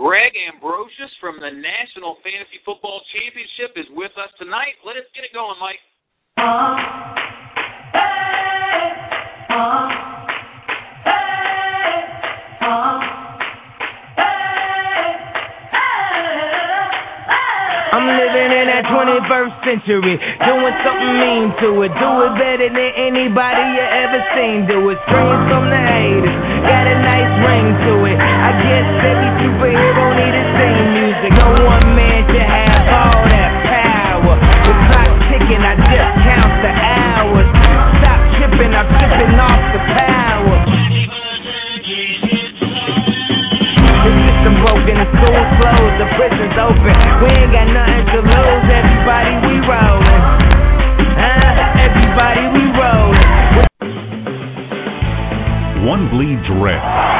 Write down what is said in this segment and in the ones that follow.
Greg Ambrosius from the National Fantasy Football Championship is with us tonight. Let us get it going, Mike. I'm living in that 21st century, doing something mean to it. Do it better than anybody you ever seen. Do it straight from the haters. Got a nice ring to it. Guess every superhero need a theme music. No one man should have all that power. The clock ticking, I just count the hours. Stop tripping, I'm tripping off the power. The system broken, the school's closed, the prison's open. We ain't got nothing to lose. Everybody, we rollin'. Uh, everybody, we rollin'. One bleeds red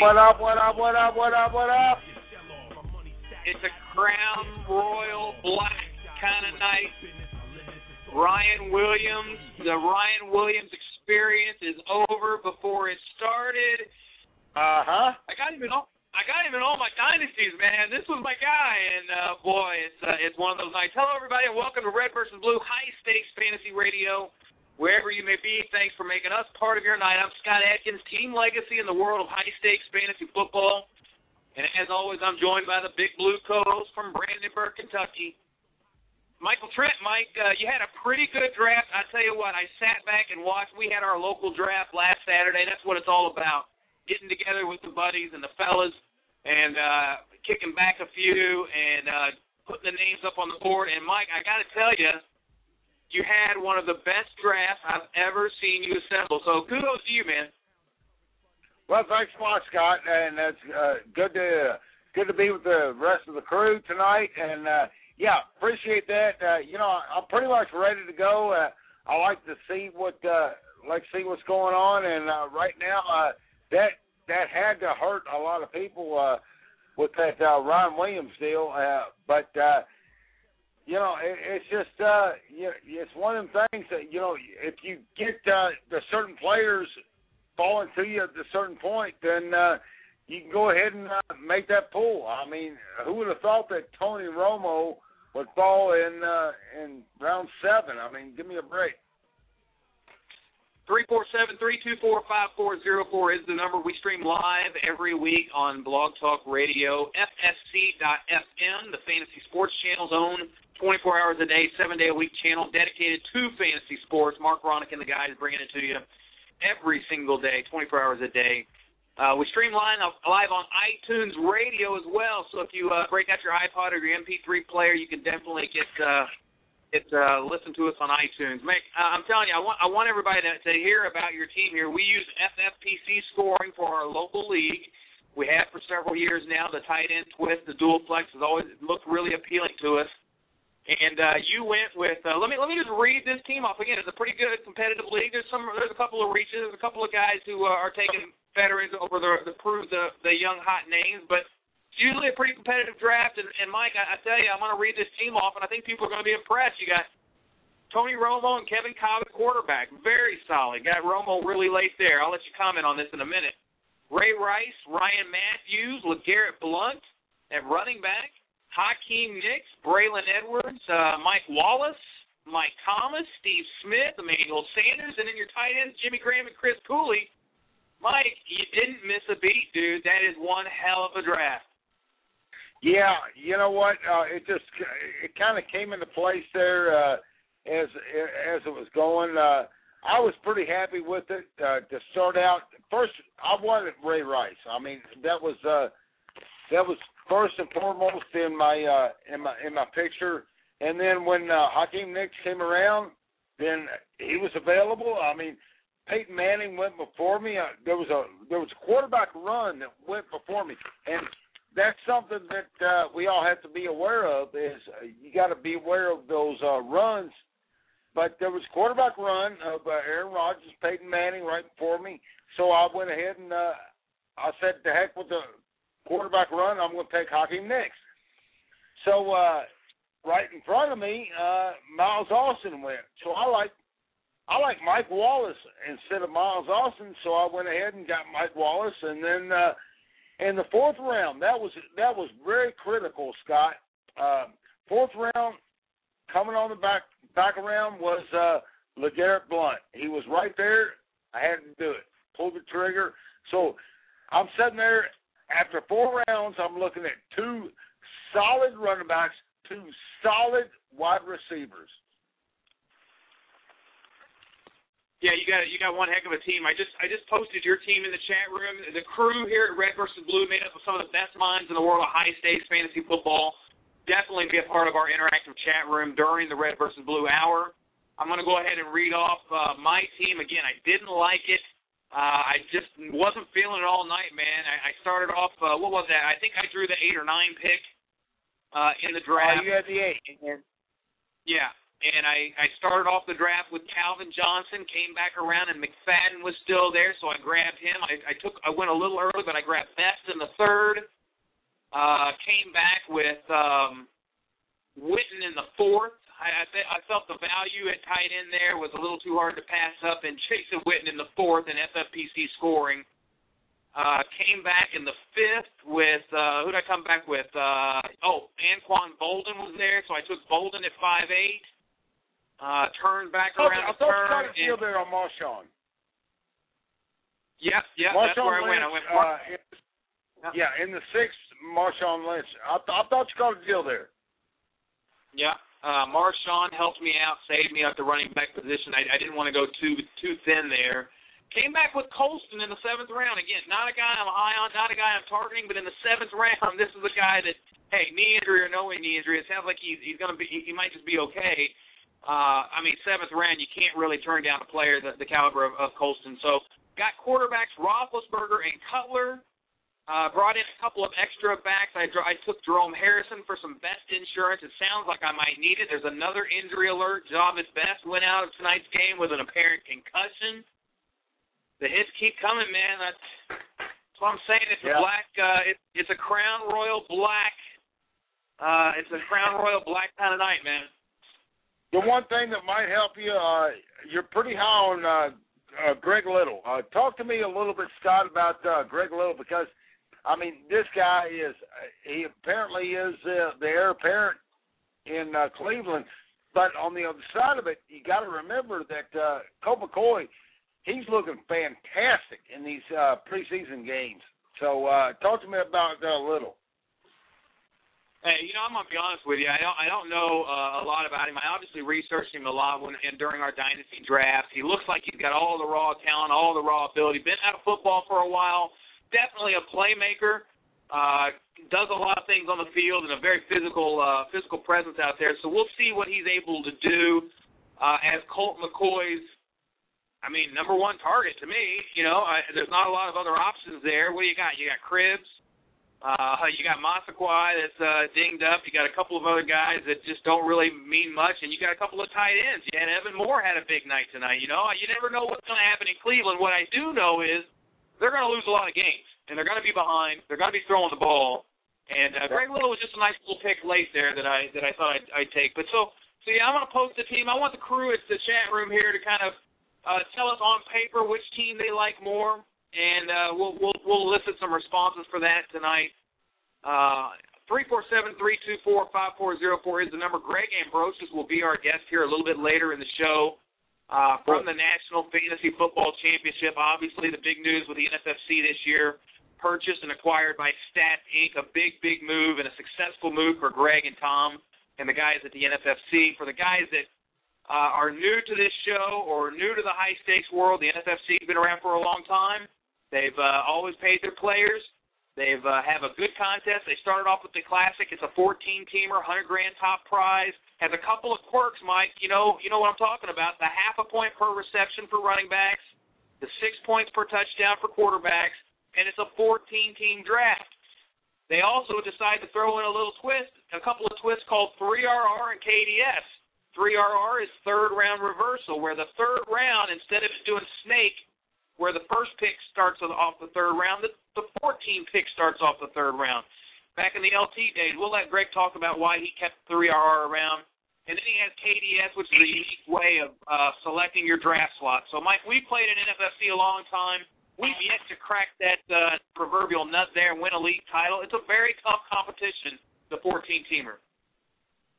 It's part of your night. I'm Scott Atkins, Team Legacy in the world of high stakes fantasy football, and as always, I'm joined by the Big Blue co-host from Brandenburg, Kentucky. Michael Trent, Mike, uh, you had a pretty good draft. I tell you what, I sat back and watched. We had our local draft last Saturday. That's what it's all about getting together with the buddies and the fellas and uh kicking back a few and uh putting the names up on the board. And Mike, I got to tell you, you had one of the best drafts I've ever seen you assemble. So kudos to you, man. Well, thanks a lot, Scott, and it's uh, good to uh, good to be with the rest of the crew tonight. And uh, yeah, appreciate that. Uh, you know, I'm pretty much ready to go. Uh, I like to see what uh, like see what's going on, and uh, right now uh, that that had to hurt a lot of people uh, with that uh, Ryan Williams deal. Uh, but uh, you know, it, it's just uh, you, it's one of them things that you know, if you get uh, the certain players falling to you at a certain point, then uh, you can go ahead and uh, make that pull. I mean, who would have thought that Tony Romo would fall in uh, in round seven? I mean, give me a break. Three four seven three two four five four zero four is the number. We stream live every week on Blog Talk Radio, FSC.FM, the Fantasy Sports Channel's own 24 hours a day, seven day a week channel dedicated to fantasy sports. Mark Ronick and the guys bringing it to you every single day, 24 hours a day. Uh, we stream live, live on iTunes Radio as well. So if you uh, break out your iPod or your MP3 player, you can definitely get uh, get uh, listen to us on iTunes. Mike, uh, I'm telling you, I want I want everybody to, to hear about your team here. We use FFPC scoring for our local league. We have for several years now. The tight end twist, the dual flex has always looked really appealing to us. And uh, you went with. Uh, let me let me just read this team off again. It's a pretty good competitive league. There's some. There's a couple of reaches. There's a couple of guys who uh, are taking veterans over the the the the young hot names, but it's usually a pretty competitive draft. And, and Mike, I, I tell you, I'm going to read this team off, and I think people are going to be impressed. You got Tony Romo and Kevin Kolb at quarterback, very solid. Got Romo really late there. I'll let you comment on this in a minute. Ray Rice, Ryan Mathews, LeGarrette Blunt at running back. Hakeem Nicks, Braylon Edwards, uh, Mike Wallace, Mike Thomas, Steve Smith, Emmanuel Sanders, and then your tight ends Jimmy Graham and Chris Cooley. Mike, you didn't miss a beat, dude. That is one hell of a draft. Yeah, you know what? Uh, it just it kind of came into place there uh, as as it was going. Uh, I was pretty happy with it uh, to start out. First, I wanted Ray Rice. I mean, that was uh, that was first and foremost in my uh, in my in my picture. And then when uh, Hakeem Nicks came around, then he was available. I mean, Peyton Manning went before me. Uh, there was a there was a quarterback run that went before me, and that's something that uh, we all have to be aware of. Is uh, you got to be aware of those uh, runs. But there was a quarterback run of uh, Aaron Rodgers, Peyton Manning right before me, so I went ahead and uh, I said, "The heck with the quarterback run, I'm going to take Hakeem Nicks. So uh, right in front of me, uh, Miles Austin went. So I like I like Mike Wallace instead of Miles Austin. So I went ahead and got Mike Wallace, and then uh, in the fourth round, that was that was very critical, Scott. Uh, fourth round, coming on the back back around was uh, LeGarrette Blunt. He was right there. I had to do it. Pull the trigger. So I'm sitting there after four rounds, I'm looking at two solid running backs, two solid wide receivers. Yeah, you got you got one heck of a team. I just I just posted your team in the chat room. The crew here at Red versus Blue made up of some of the best minds in the world of high stakes fantasy football. Definitely be a part of our interactive chat room during the Red versus Blue hour. I'm going to go ahead and read off uh, my team again. I didn't like it. Uh, I just wasn't feeling it all night, man. I, I started off. Uh, what was that? I think I drew the eight or nine pick uh, in the draft. Oh, you had the eight. And, yeah, and I I started off the draft with Calvin Johnson. Came back around, and McFadden was still there, so I grabbed him. I, I took. I went a little early, but I grabbed Best in the third. Uh, came back with um, Witten in the fourth. I I, th- I felt the value at tight end there was a little too hard to pass up, and Jason Witten in the fourth and FFPC scoring. Uh, came back in the fifth with uh, who did I come back with? Uh, oh, Anquan Boldin was there, so I took Boldin at five eight. Uh, turned back around I thought turn. you got a deal and, there on Marshawn. Yep, yep, Marshawn that's where I went. I Lynch, went. uh, in, yeah, in the sixth, Marshawn Lynch. I, th- I thought you got a deal there. Yeah, uh, Marshawn helped me out, saved me at the running back position. I, I didn't want to go too too thin there. Came back with Colston in the seventh round. Again, not a guy I'm high on, not a guy I'm targeting, but in the seventh round, this is a guy that, hey, knee injury or no knee injury, it sounds like he's he's gonna be he, he might just be okay. Uh, I mean, seventh round, you can't really turn down a player the, the caliber of, of Colston. So got quarterbacks Roethlisberger and Cutler. Uh, brought in a couple of extra backs. I, I took Jerome Harrison for some best insurance. It sounds like I might need it. There's another injury alert. Jahvid Best went out of tonight's game with an apparent concussion. The hits keep coming, man. That's, that's what I'm saying. It's Yeah. a black. Uh, it, it's a Crown Royal black. Uh, it's a Crown Royal black kind of night, man. The one thing that might help you, uh, you're pretty high on uh, uh, Greg Little. Uh, talk to me a little bit, Scott, about uh, Greg Little because, I mean, this guy is he apparently is uh, the heir apparent in uh, Cleveland. But on the other side of it, you got to remember that uh, Colt McCoy, he's looking fantastic in these uh, preseason games. So uh, talk to me about uh, Little. Hey, you know, I'm gonna be honest with you. I don't, I don't know uh, a lot about him. I obviously researched him a lot when and during our dynasty draft. He looks like he's got all the raw talent, all the raw ability. Been out of football for a while. Definitely a playmaker. Uh, does a lot of things on the field and a very physical uh, physical presence out there. So we'll see what he's able to do uh, as Colt McCoy's. I mean, number one target to me. You know, I, there's not a lot of other options there. What do you got? You got Cribbs. Uh, you got Massaquoi that's uh, dinged up. You got a couple of other guys that just don't really mean much, and you got a couple of tight ends. And Evan Moore had a big night tonight. You know, you never know what's going to happen in Cleveland. What I do know is they're going to lose a lot of games, and they're going to be behind. They're going to be throwing the ball. And uh, Greg Little was just a nice little pick late there that I that I thought I'd, I'd take. But so so yeah, I'm going to post the team. I want the crew at the chat room here to kind of uh, tell us on paper which team they like more, and uh, we'll we'll we'll elicit some responses for that tonight. Uh, three four seven three two four five four zero four is the number. Greg Ambrosius will be our guest here a little bit later in the show uh, from the National Fantasy Football Championship. Obviously, the big news with the NFFC this year, purchased and acquired by Stats Inc. A big, big move and a successful move for Greg and Tom and the guys at the NFFC. For the guys that uh, are new to this show or new to the high stakes world, the NFFC has been around for a long time. They've uh, always paid their players. They've uh, have a good contest. They started off with the classic. It's a 14 teamer, 100 grand top prize. Has a couple of quirks, Mike. You know, you know what I'm talking about. The half a point per reception for running backs, the six points per touchdown for quarterbacks, and it's a 14 team draft. They also decided to throw in a little twist, a couple of twists called 3RR and KDS. 3RR is third round reversal, where the third round, instead of doing snake, where the first pick starts off the third round, the, the 14 pick starts off the third round. Back in the LT days, we'll let Greg talk about why he kept 3RR around. And then he has KDS, which is a unique way of uh, selecting your draft slot. So, Mike, we played in NFFC a long time. We've yet to crack that uh, proverbial nut there and win a league title. It's a very tough competition, the 14 teamer.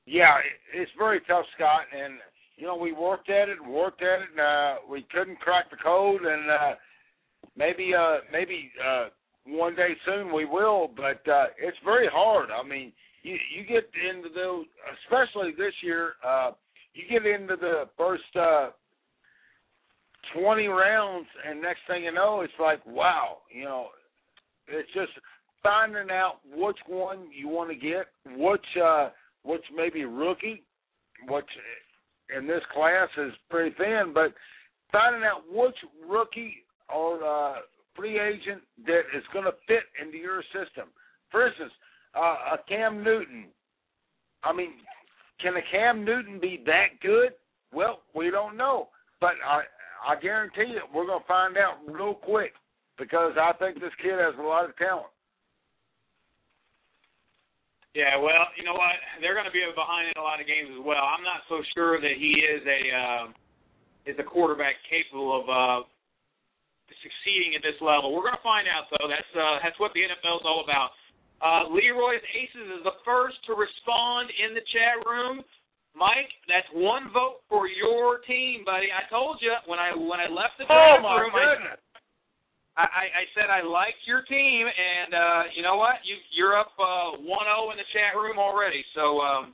Yeah, it's very tough, Scott. And you know, we worked at it and worked at it, and uh, we couldn't crack the code. And uh, maybe, uh, maybe uh, one day soon we will. But uh, it's very hard. I mean, you you get into those, especially this year. Uh, you get into the first uh, twenty rounds, and next thing you know, it's like, wow, you know, it's just finding out which one you want to get, which uh, which maybe rookie, which in this class is pretty thin, but finding out which rookie or uh, free agent that is going to fit into your system. For instance, uh, a Cam Newton. I mean, can a Cam Newton be that good? Well, we don't know, but I I guarantee you we're going to find out real quick because I think this kid has a lot of talent. Yeah, well, you know what? They're going to be behind in a lot of games as well. I'm not so sure that he is a uh, is a quarterback capable of uh, succeeding at this level. We're going to find out, though. That's uh, that's what the NFL is all about. Uh, Leroy's Aces is the first to respond in the chat room. Mike, that's one vote for your team, buddy. I told you when I when I left the oh, chat my. Goodness. I, I, I said I liked your team, and uh, you know what? You you're up uh, 1-0 in the chat room already. So um,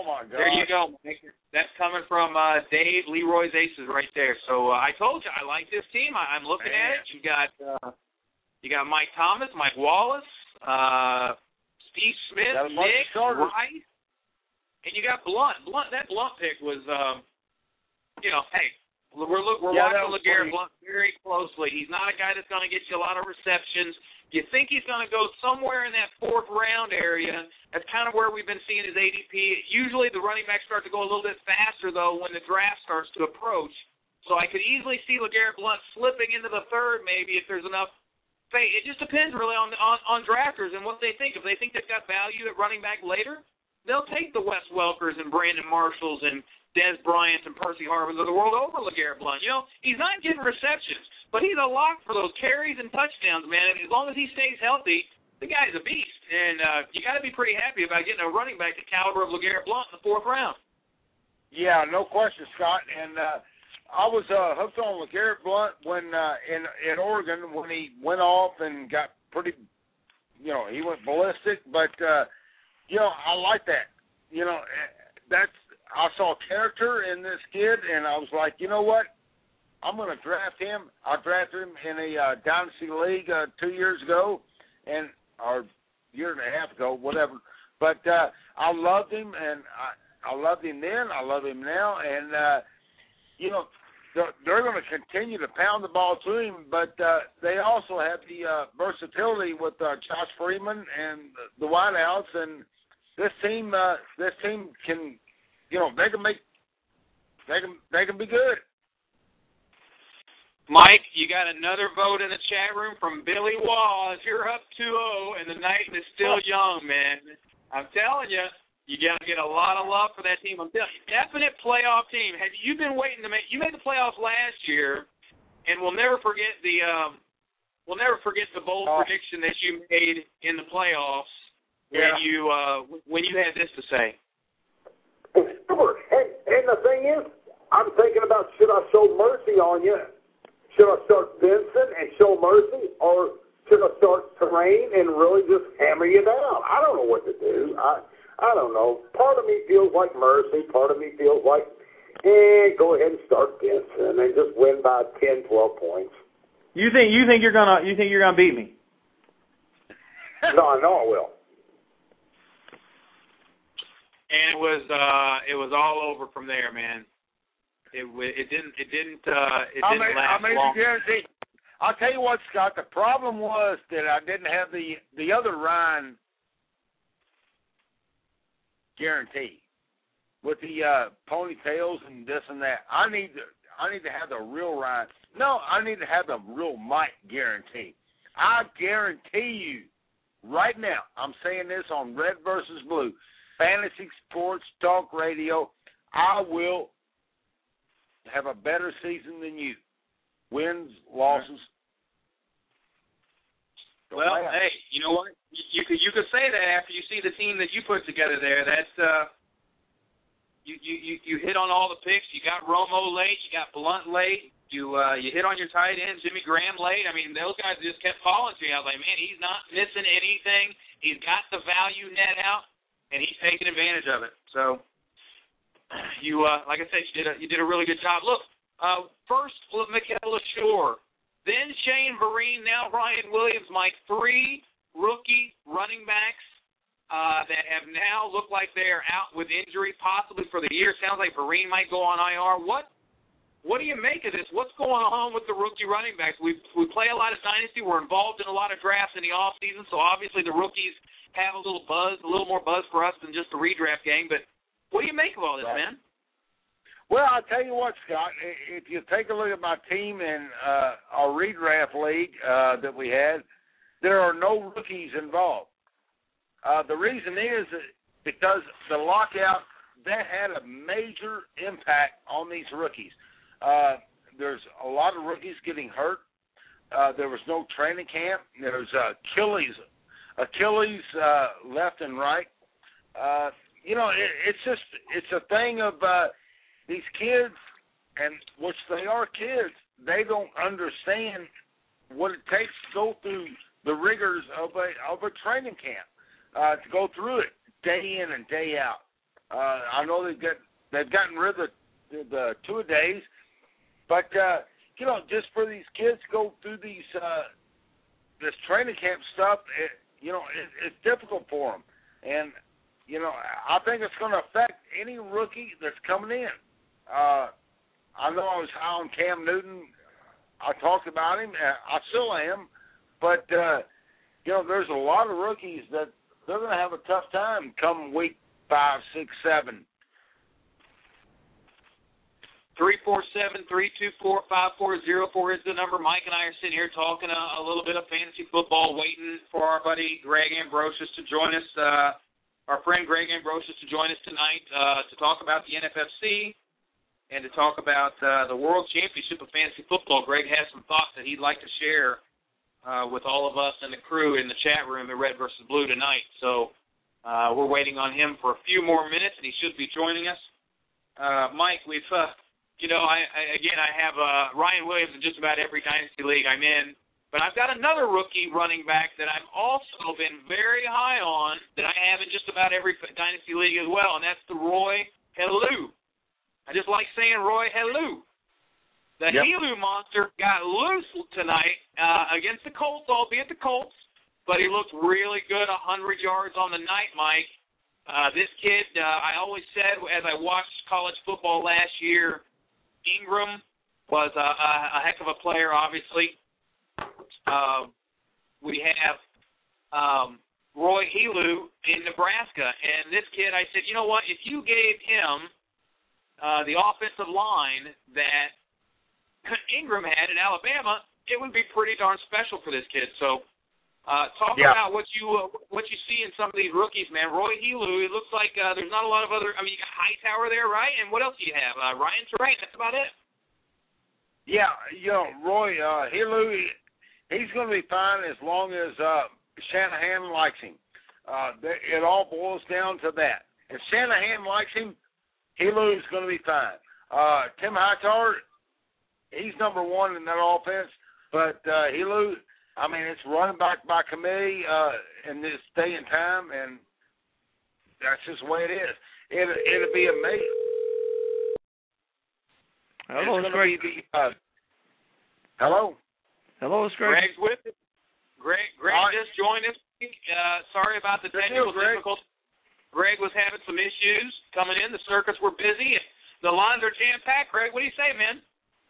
oh my God, there you go. That's coming from uh, Dave Leroy's Aces right there. So uh, I told you I like this team. I, I'm looking Man. at it. You got uh, you got Mike Thomas, Mike Wallace, uh, Steve Smith, Got a bunch of Nick. Rice, and you got Blunt. Blunt. That Blunt pick was, um, you know, hey, we're look, we're Yeah, watching Legarrette Blunt very closely. He's not a guy that's going to get you a lot of receptions. You think he's going to go somewhere in that fourth round area. That's kind of where we've been seeing his ADP. Usually the running backs start to go a little bit faster, though, when the draft starts to approach. So I could easily see Legarrette Blunt slipping into the third maybe if there's enough faith. It just depends really on, on, on drafters and what they think. If they think they've got value at running back later, they'll take the Wes Welkers and Brandon Marshalls and Dez Bryant and Percy Harvins of the world over LeGarrette Blunt. You know, he's not getting receptions, but he's a lock for those carries and touchdowns, man. And as long as he stays healthy, the guy's a beast. And uh, you got to be pretty happy about getting a running back the caliber of LeGarrette Blunt in the fourth round. Yeah, no question, Scott. And uh, I was uh, hooked on with Garrett Blunt when uh, in in Oregon when he went off and got pretty, you know, he went ballistic. But uh, you know, I like that. You know, eh, that's I saw character in this kid, and I was like, you know what? I'm going to draft him. I drafted him in a uh, dynasty league uh, two years ago, and or year and a half ago, whatever. But uh, I loved him, and I, I loved him then. I love him now, and uh, you know they're, they're going to continue to pound the ball to him, but uh, they also have the uh, versatility with uh, Josh Freeman and the wideouts, and this team, uh, this team can, you know, they can make, they can, they can be good. Mike, you got another vote in the chat room from Billy Walls. You're up 2-0, and the night is still young, man. I'm telling you, you got to get a lot of love for that team. I'm telling you, definite playoff team. Have you been waiting to make? You made the playoffs last year, and we'll never forget the. um We'll never forget the bold Oh. prediction that you made in the playoffs when you uh when you had this to say. Super. And, and the thing is, I'm thinking about should I show mercy on you? Should I start Vincent and show mercy, or should I start Torain and really just hammer you down? I don't know what to do. I I don't know. Part of me feels like mercy. Part of me feels like, eh, go ahead and start Vincent and just win by ten, twelve points. You think you think you're gonna you think you're gonna beat me? No, I know I will. And it was uh it was all over from there, man. It it didn't it didn't uh it didn't made, I made long. the guarantee. I'll tell you what, Scott. The problem was that I didn't have the the other Ryan guarantee with the uh ponytails and this and that. I need to I need to have the real Ryan. No, I need to have the real Mike guarantee. I guarantee you right now, I'm saying this on Red versus Blue, Fantasy Sports Talk Radio, I will have a better season than you. Wins, losses. Don't Well, matter. hey, you know what? You, could you could say that after you see the team that you put together there. That's uh you you you, you hit on all the picks. You got Romo late, you got Blunt late, you uh you hit on your tight end, Jimmy Graham late. I mean, those guys just kept falling to you. I was like, man, he's not missing anything. He's got the value net out and he's taking advantage of it. So you uh like I said, you did a you did a really good job. Look, uh first with Mikel Leshoure, then Shane Vereen, now Ryan Williams, Mike, three rookie running backs uh that have now looked like they're out with injury possibly for the year. Sounds like Vereen might go on IR. What what do you make of this? What's going on with the rookie running backs? We we play a lot of dynasty. We're involved in a lot of drafts in the off season, so obviously the rookies have a little buzz, a little more buzz for us than just the redraft game. But what do you make of all this, man? Well, I'll tell you what, Scott. If you take a look at my team in uh, our redraft league uh, that we had, there are no rookies involved. Uh, the reason is because the lockout that had a major impact on these rookies. Uh, there's a lot of rookies getting hurt. Uh, there was no training camp. There's uh, Achilles, Achilles uh, left and right. Uh, you know, it, it's just it's a thing of uh, these kids, and which they are kids, they don't understand what it takes to go through the rigors of a of a training camp, uh, to go through it day in and day out. Uh, I know they've got they've gotten rid of the, the two days, but uh, you know, just for these kids to go through these uh, this training camp stuff, it, you know, it, it's difficult for them, and you know, I think it's going to affect any rookie that's coming in. Uh, I know I was high on Cam Newton. I talked about him. uh, I still am, but uh, you know, there's a lot of rookies that they're going to have a tough time come week five, six, seven. Three four seven three two four five four zero four is the number. Mike and I are sitting here talking a, a little bit of fantasy football, waiting for our buddy Greg Ambrosius to join us. Uh, our friend Greg Ambrosius to join us tonight uh, to talk about the NFFC and to talk about uh, the World Championship of Fantasy Football. Greg has some thoughts that he'd like to share uh, with all of us and the crew in the chat room at Red versus Blue tonight. So uh, we're waiting on him for a few more minutes, and he should be joining us. Uh, Mike, we've uh, you know, I, I again I have uh, Ryan Williams in just about every dynasty league I'm in, but I've got another rookie running back that I've also been very high on that I have in just about every dynasty league as well, and that's the Roy Helu. I just like saying Roy Helu. The Yep. Helu monster got loose tonight uh, against the Colts, albeit the Colts, but he looked really good, a 100 yards on the night, Mike. Uh, this kid, uh, I always said as I watched college football last year, Ingram was a, a, a heck of a player, obviously. Um, we have um, Roy Helu in Nebraska, and this kid, I said, you know what? If you gave him uh, the offensive line that Ingram had in Alabama, it would be pretty darn special for this kid. So, uh, talk Yeah. about what you uh, what you see in some of these rookies, man. Roy Helu, it looks like uh, there's not a lot of other. I mean, you got Hightower there, right? And what else do you have? Uh, Ryan Torain. That's about it. Yeah, you know, Roy, uh, Helu, he's going to be fine as long as uh, Shanahan likes him. Uh, it all boils down to that. If Shanahan likes him, Helu's going to be fine. Uh, Tim Hightower, he's number one in that offense, but uh, Helu, I mean, it's run back by committee uh, in this day and time, and that's just the way it is. It, it'll be amazing. Hello, it's it's going to Greg. be the. Uh, hello. Hello, it's Greg. Greg's with us. Greg, Greg All right. just joined us. Uh, sorry about the technical deal, Greg. difficulties. Greg was having some issues coming in. The circuits were busy. And the lines are jam packed. Greg, what do you say, man?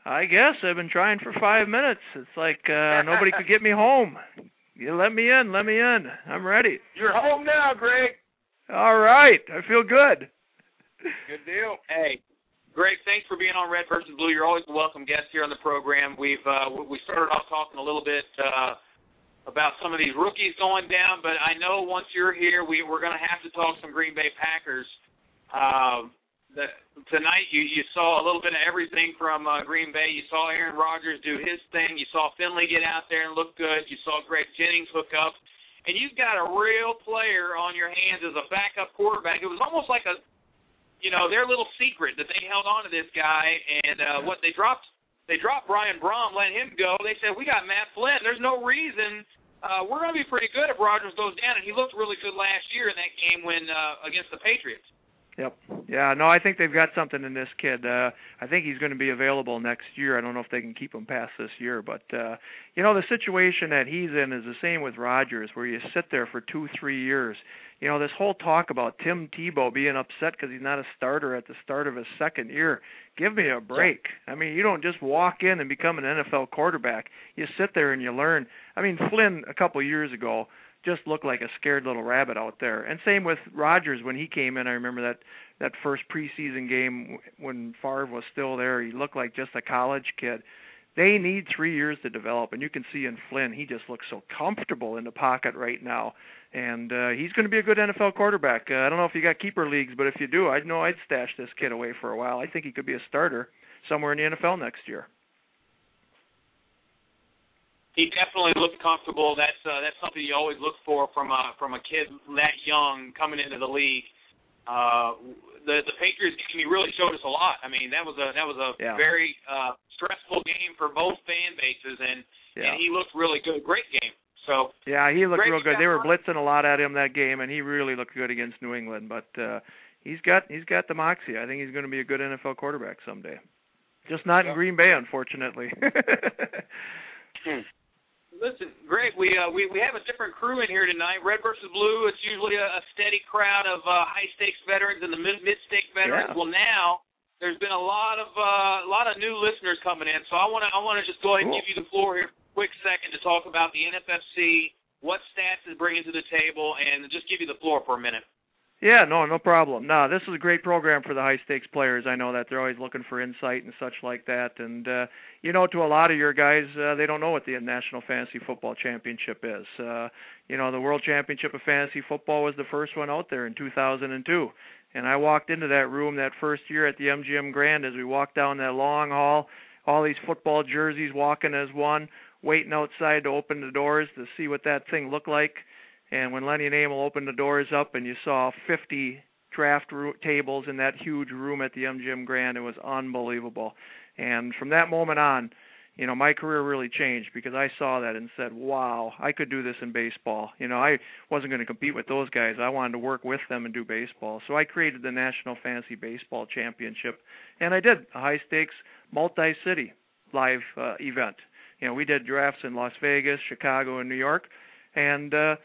I guess I've been trying for five minutes. It's like uh nobody could get me home. You let me in, let me in. I'm ready. You're home now, Greg. All right, I feel good. Good deal. Hey, Greg, thanks for being on Red versus Blue. You're always a welcome guest here on the program. We've uh, we started off talking a little bit uh, about some of these rookies going down, but I know once you're here, we we're going to have to talk some Green Bay Packers. Um, the, tonight, you you saw a little bit of everything from uh, Green Bay. You saw Aaron Rodgers do his thing. You saw Finley get out there and look good. You saw Greg Jennings hook up, and you've got a real player on your hands as a backup quarterback. It was almost like a you know, their little secret that they held on to this guy and uh what they dropped they dropped Brian Brohm, let him go. They said, We got Matt Flynn. There's no reason uh we're gonna be pretty good if Rodgers goes down and he looked really good last year in that game when uh against the Patriots. Yep. Yeah, no, I think they've got something in this kid. Uh I think he's going to be available next year. I don't know if they can keep him past this year, but uh you know, the situation that he's in is the same with Rodgers where you sit there for 2 3 years. You know, this whole talk about Tim Tebow being upset because he's not a starter at the start of his second year. Give me a break. I mean, you don't just walk in and become an NFL quarterback. You sit there and you learn. I mean, Flynn a couple years ago just looked like a scared little rabbit out there. And same with Rodgers when he came in. I remember that that first preseason game when Favre was still there. He looked like just a college kid. They need three years to develop, and you can see in Flynn, he just looks so comfortable in the pocket right now, and uh, he's going to be a good NFL quarterback. Uh, I don't know if you got keeper leagues, but if you do, I know I'd stash this kid away for a while. I think he could be a starter somewhere in the NFL next year. He definitely looked comfortable. That's uh, that's something you always look for from a from a kid that young coming into the league. Uh, the the Patriots game he really showed us a lot. I mean that was a that was a Yeah. very uh, stressful game for both fan bases, and Yeah. and he looked really good. Great game. So Yeah, he looked real good. They were blitzing a lot at him that game, and he really looked good against New England. But uh, he's got he's got the moxie. I think he's going to be a good NFL quarterback someday. Just not in Green Bay, unfortunately. Listen, Greg, we uh, we we have a different crew in here tonight. Red versus Blue. It's usually a, a steady crowd of uh, high stakes veterans and the mid mid stakes veterans. Yeah. Well, now there's been a lot of uh, a lot of new listeners coming in, so I want to I want to just go ahead and give you the floor here, for a quick second to talk about the NFFC, what stats is bringing to the table, and just give you the floor for a minute. Yeah, no, no problem. No, this is a great program for the high stakes players. I know that they're always looking for insight and such like that. And uh, you know, to a lot of your guys, uh, they don't know what the National Fantasy Football Championship is. Uh, you know, the World Championship of Fantasy Football was the first one out there in 2002. And I walked into that room that first year at the MGM Grand as we walked down that long hall, all these football jerseys walking as one, waiting outside to open the doors to see what that thing looked like. And when Lenny and Emil opened the doors up and you saw 50 draft ro- tables in that huge room at the MGM Grand, it was unbelievable. And from that moment on, you know, my career really changed because I saw that and said, "Wow, I could do this in baseball." You know, I wasn't going to compete with those guys. I wanted to work with them and do baseball. So I created the National Fantasy Baseball Championship, and I did a high stakes multi-city. live uh, event. You know, we did drafts in Las Vegas, Chicago, and New York, and uh,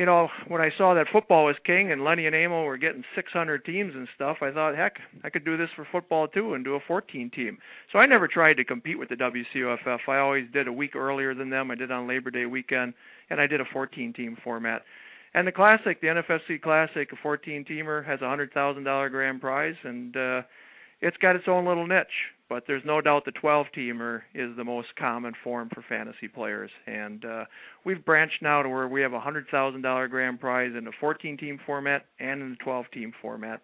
you know, when I saw that football was king and Lenny and Amo were getting 600 teams and stuff, I thought, heck, I could do this for football too and do a 14 team. So I never tried to compete with the WCOFF. I always did a week earlier than them. I did on Labor Day weekend, and I did a 14 team format. And the classic, the NFFC Classic, a 14 teamer has a hundred thousand dollar grand prize, and uh, it's got its own little niche. But there's no doubt the 12 teamer is the most common form for fantasy players, and uh, we've branched now to where we have a hundred thousand dollar grand prize in the 14 team format and in the 12 team format.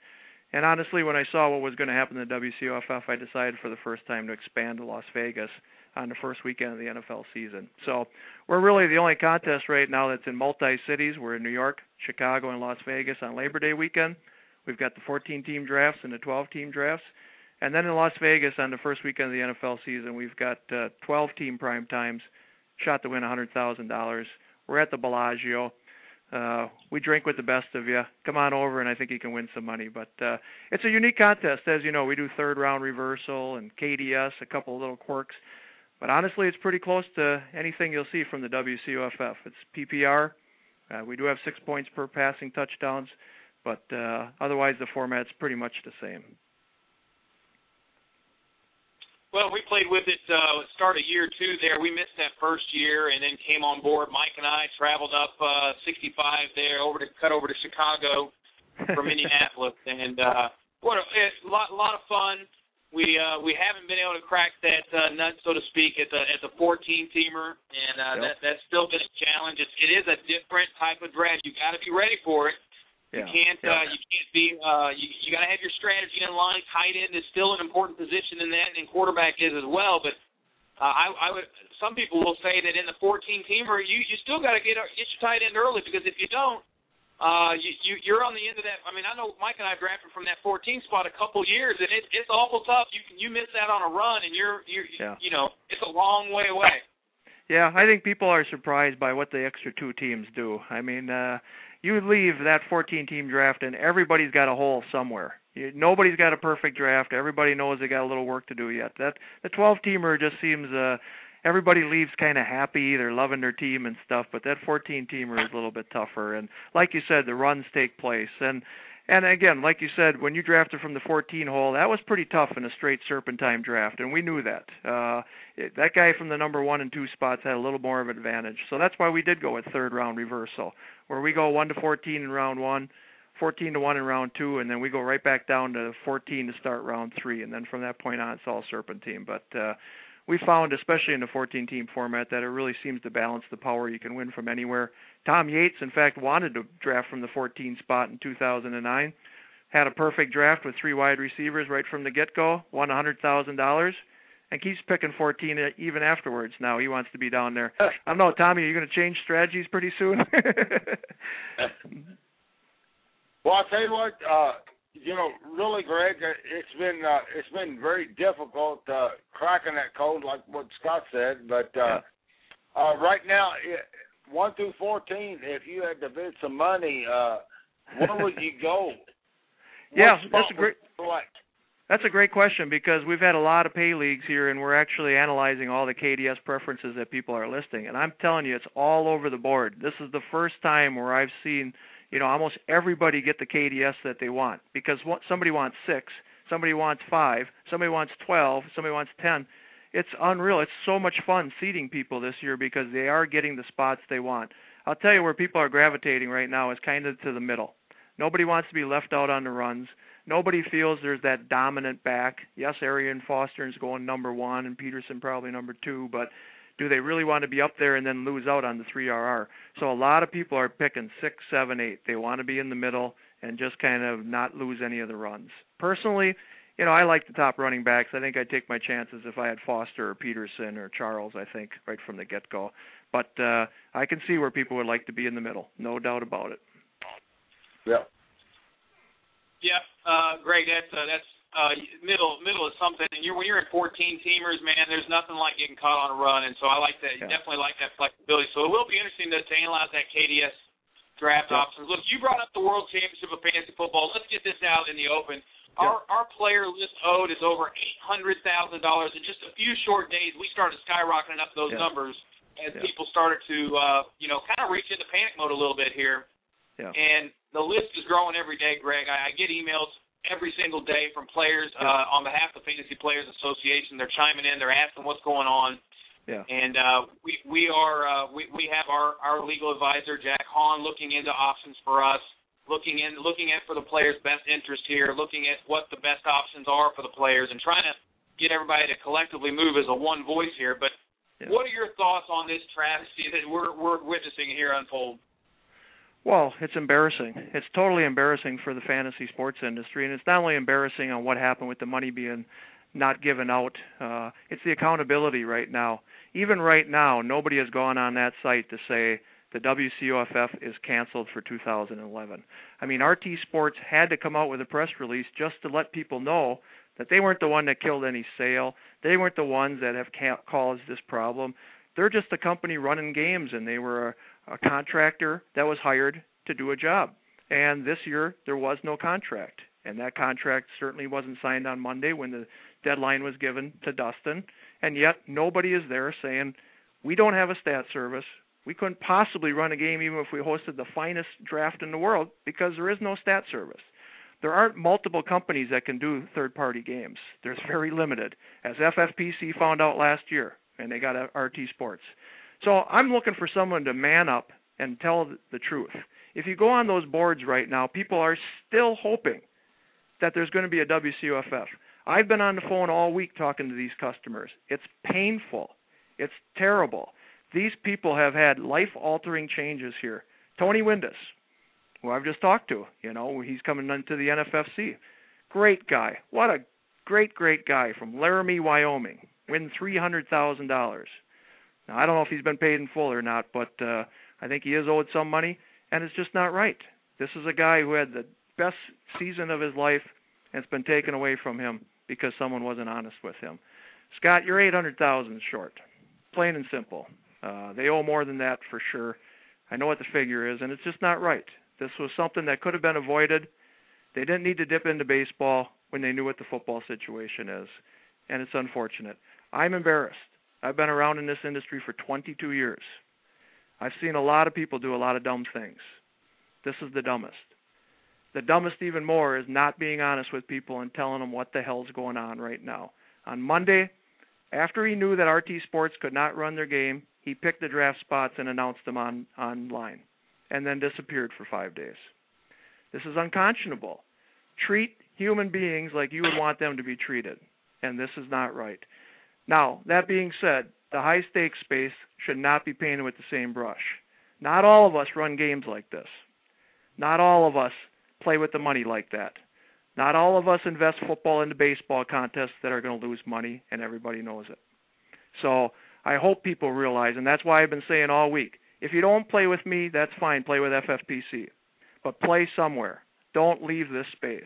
And honestly, when I saw what was going to happen in the WCOFF, I decided for the first time to expand to Las Vegas on the first weekend of the NFL season. So we're really the only contest right now that's in multi cities. We're in New York, Chicago, and Las Vegas on Labor Day weekend. We've got the 14 team drafts and the 12 team drafts. And then in Las Vegas on the first weekend of the NFL season, we've got uh, 12 team prime times, shot to win $100,000. We're at the Bellagio. Uh, we drink with the best of you. Come on over, and I think you can win some money. But uh, it's a unique contest, as you know. We do third round reversal and KDS, a couple of little quirks. But honestly, it's pretty close to anything you'll see from the WCOFF. It's PPR. Uh, we do have six points per passing touchdowns, but uh, otherwise the format's pretty much the same. Well, we played with it uh start of year two there. We missed that first year and then came on board. Mike and I traveled up uh 65 there over to cut over to Chicago from Indianapolis and uh what a, a lot lot of fun. We uh we haven't been able to crack that uh nut so to speak at the at the 14 teamer and uh Yep. that that's still been a challenge. It's, it is a different type of draft. You got to be ready for it. You Yeah. can't Yeah. uh you can't be uh you you gotta have your strategy in line. Tight end is still an important position in that and quarterback is as well, but uh, I I would some people will say that in the fourteen teamer you you still gotta get get your tight end early because if you don't uh you, you you're on the end of that I mean I know Mike and I drafted from that fourteen spot a couple years and it it's awful tough. You can you miss out on a run and you're you're Yeah. you know, it's a long way away. Yeah, I think people are surprised by what the extra two teams do. I mean, uh you leave that 14 team draft and everybody's got a hole somewhere. Nobody's got a perfect draft. Everybody knows they got a little work to do yet. That the 12 teamer just seems uh everybody leaves kind of happy, they're loving their team and stuff, but that 14 teamer is a little bit tougher and like you said the runs take place and and again, like you said, when you drafted from the 14 hole, that was pretty tough in a straight serpentine draft, and we knew that. Uh, it, that guy from the number one and two spots had a little more of an advantage, so that's why we did go with third round reversal, where we go one to 14 in round one, 14 to one in round two, and then we go right back down to 14 to start round three, and then from that point on, it's all serpentine. But uh, we found, especially in the 14 team format, that it really seems to balance the power. You can win from anywhere. Tom Yates, in fact, wanted to draft from the 14 spot in 2009. Had a perfect draft with three wide receivers right from the get go. Won $100,000 and keeps picking 14 even afterwards. Now he wants to be down there. I don't know, Tommy. Are you going to change strategies pretty soon? Well, I tell you what, uh, you know, really, Greg, uh, it's been uh, it's been very difficult uh, cracking that code, like what Scott said. But uh, uh, right now, it, one through fourteen, if you had to bid some money, uh, where would you go? Yeah, that's a great- would you select? That's a great question because we've had a lot of pay leagues here, and we're actually analyzing all the KDS preferences that people are listing. And I'm telling you, it's all over the board. This is the first time where I've seen, you know, almost everybody get the KDS that they want because somebody wants six, somebody wants five, somebody wants twelve, somebody wants ten. It's unreal. It's so much fun seating people this year because they are getting the spots they want. I'll tell you where people are gravitating right now is kind of to the middle. Nobody wants to be left out on the runs. Nobody feels there's that dominant back. Yes, Arian Foster is going number one and Peterson probably number two, but do they really want to be up there and then lose out on the three RR? So a lot of people are picking six, seven, eight. They want to be in the middle and just kind of not lose any of the runs. Personally, you know, I like the top running backs. I think I'd take my chances if I had Foster or Peterson or Charles, I think, right from the get go. But uh I can see where people would like to be in the middle, no doubt about it. Yeah. Yeah, uh, Greg, that's uh, that's uh, middle middle is something. And you're when you're in 14 teamers, man, there's nothing like getting caught on a run. And so I like that. Yeah. Definitely like that flexibility. So it will be interesting to, to analyze that KDS draft Yeah. options. Look, you brought up the World Championship of Fantasy Football. Let's get this out in the open. Our our player list owed is over eight hundred thousand dollars in just a few short days. We started skyrocketing up those Yeah. numbers as Yeah. people started to uh, you know kind of reach into panic mode a little bit here. Yeah. And the list is growing every day, Greg. I, I get emails every single day from players Yeah. uh, on behalf of the Fantasy Players Association. They're chiming in. They're asking what's going on. Yeah. And uh, we we are uh, we we have our our legal advisor Jack Hahn looking into options for us, looking in looking at for the players' best interest here, looking at what the best options are for the players, and trying to get everybody to collectively move as a one voice here. But Yeah. what are your thoughts on this travesty that we're we're witnessing here unfold? Well, it's embarrassing. It's totally embarrassing for the fantasy sports industry, and it's not only embarrassing on what happened with the money being not given out. Uh, it's the accountability right now. Even right now, nobody has gone on that site to say the WCOFF is canceled for 2011. I mean, RT Sports had to come out with a press release just to let people know that they weren't the one that killed any sale. They weren't the ones that have ca- caused this problem. They're just a company running games, and they were a, a contractor that was hired to do a job. And this year there was no contract, and that contract certainly wasn't signed on Monday when the deadline was given to Dustin. And yet nobody is there saying we don't have a stat service. We couldn't possibly run a game even if we hosted the finest draft in the world because there is no stat service. There aren't multiple companies that can do third party games. There's very limited, as FFPC found out last year, and they got RT Sports. So I'm looking for someone to man up and tell the truth. If you go on those boards right now, people are still hoping that there's going to be a WCOFF. I've been on the phone all week talking to these customers. It's painful. It's terrible. These people have had life altering changes here. Tony Windus, who I've just talked to, you know, he's coming into the NFFC. Great guy. What a great, great guy from Laramie, Wyoming. Win three hundred thousand dollars. Now I don't know if he's been paid in full or not, but uh I think he is owed some money and it's just not right. This is a guy who had the best season of his life and it's been taken away from him because someone wasn't honest with him. Scott, you're eight hundred thousand short. Plain and simple. Uh they owe more than that for sure. I know what the figure is and it's just not right. This was something that could have been avoided. They didn't need to dip into baseball when they knew what the football situation is. And it's unfortunate. I'm embarrassed. I've been around in this industry for 22 years. I've seen a lot of people do a lot of dumb things. This is the dumbest. The dumbest, even more, is not being honest with people and telling them what the hell's going on right now. On Monday, after he knew that RT Sports could not run their game, he picked the draft spots and announced them on online, and then disappeared for five days. This is unconscionable. Treat human beings like you would want them to be treated, and this is not right. Now, that being said, the high stakes space should not be painted with the same brush. Not all of us run games like this. Not all of us play with the money like that. Not all of us invest football into baseball contests that are going to lose money, and everybody knows it. So I hope people realize, and that's why I've been saying all week if you don't play with me, that's fine, play with FFPC. But play somewhere. Don't leave this space.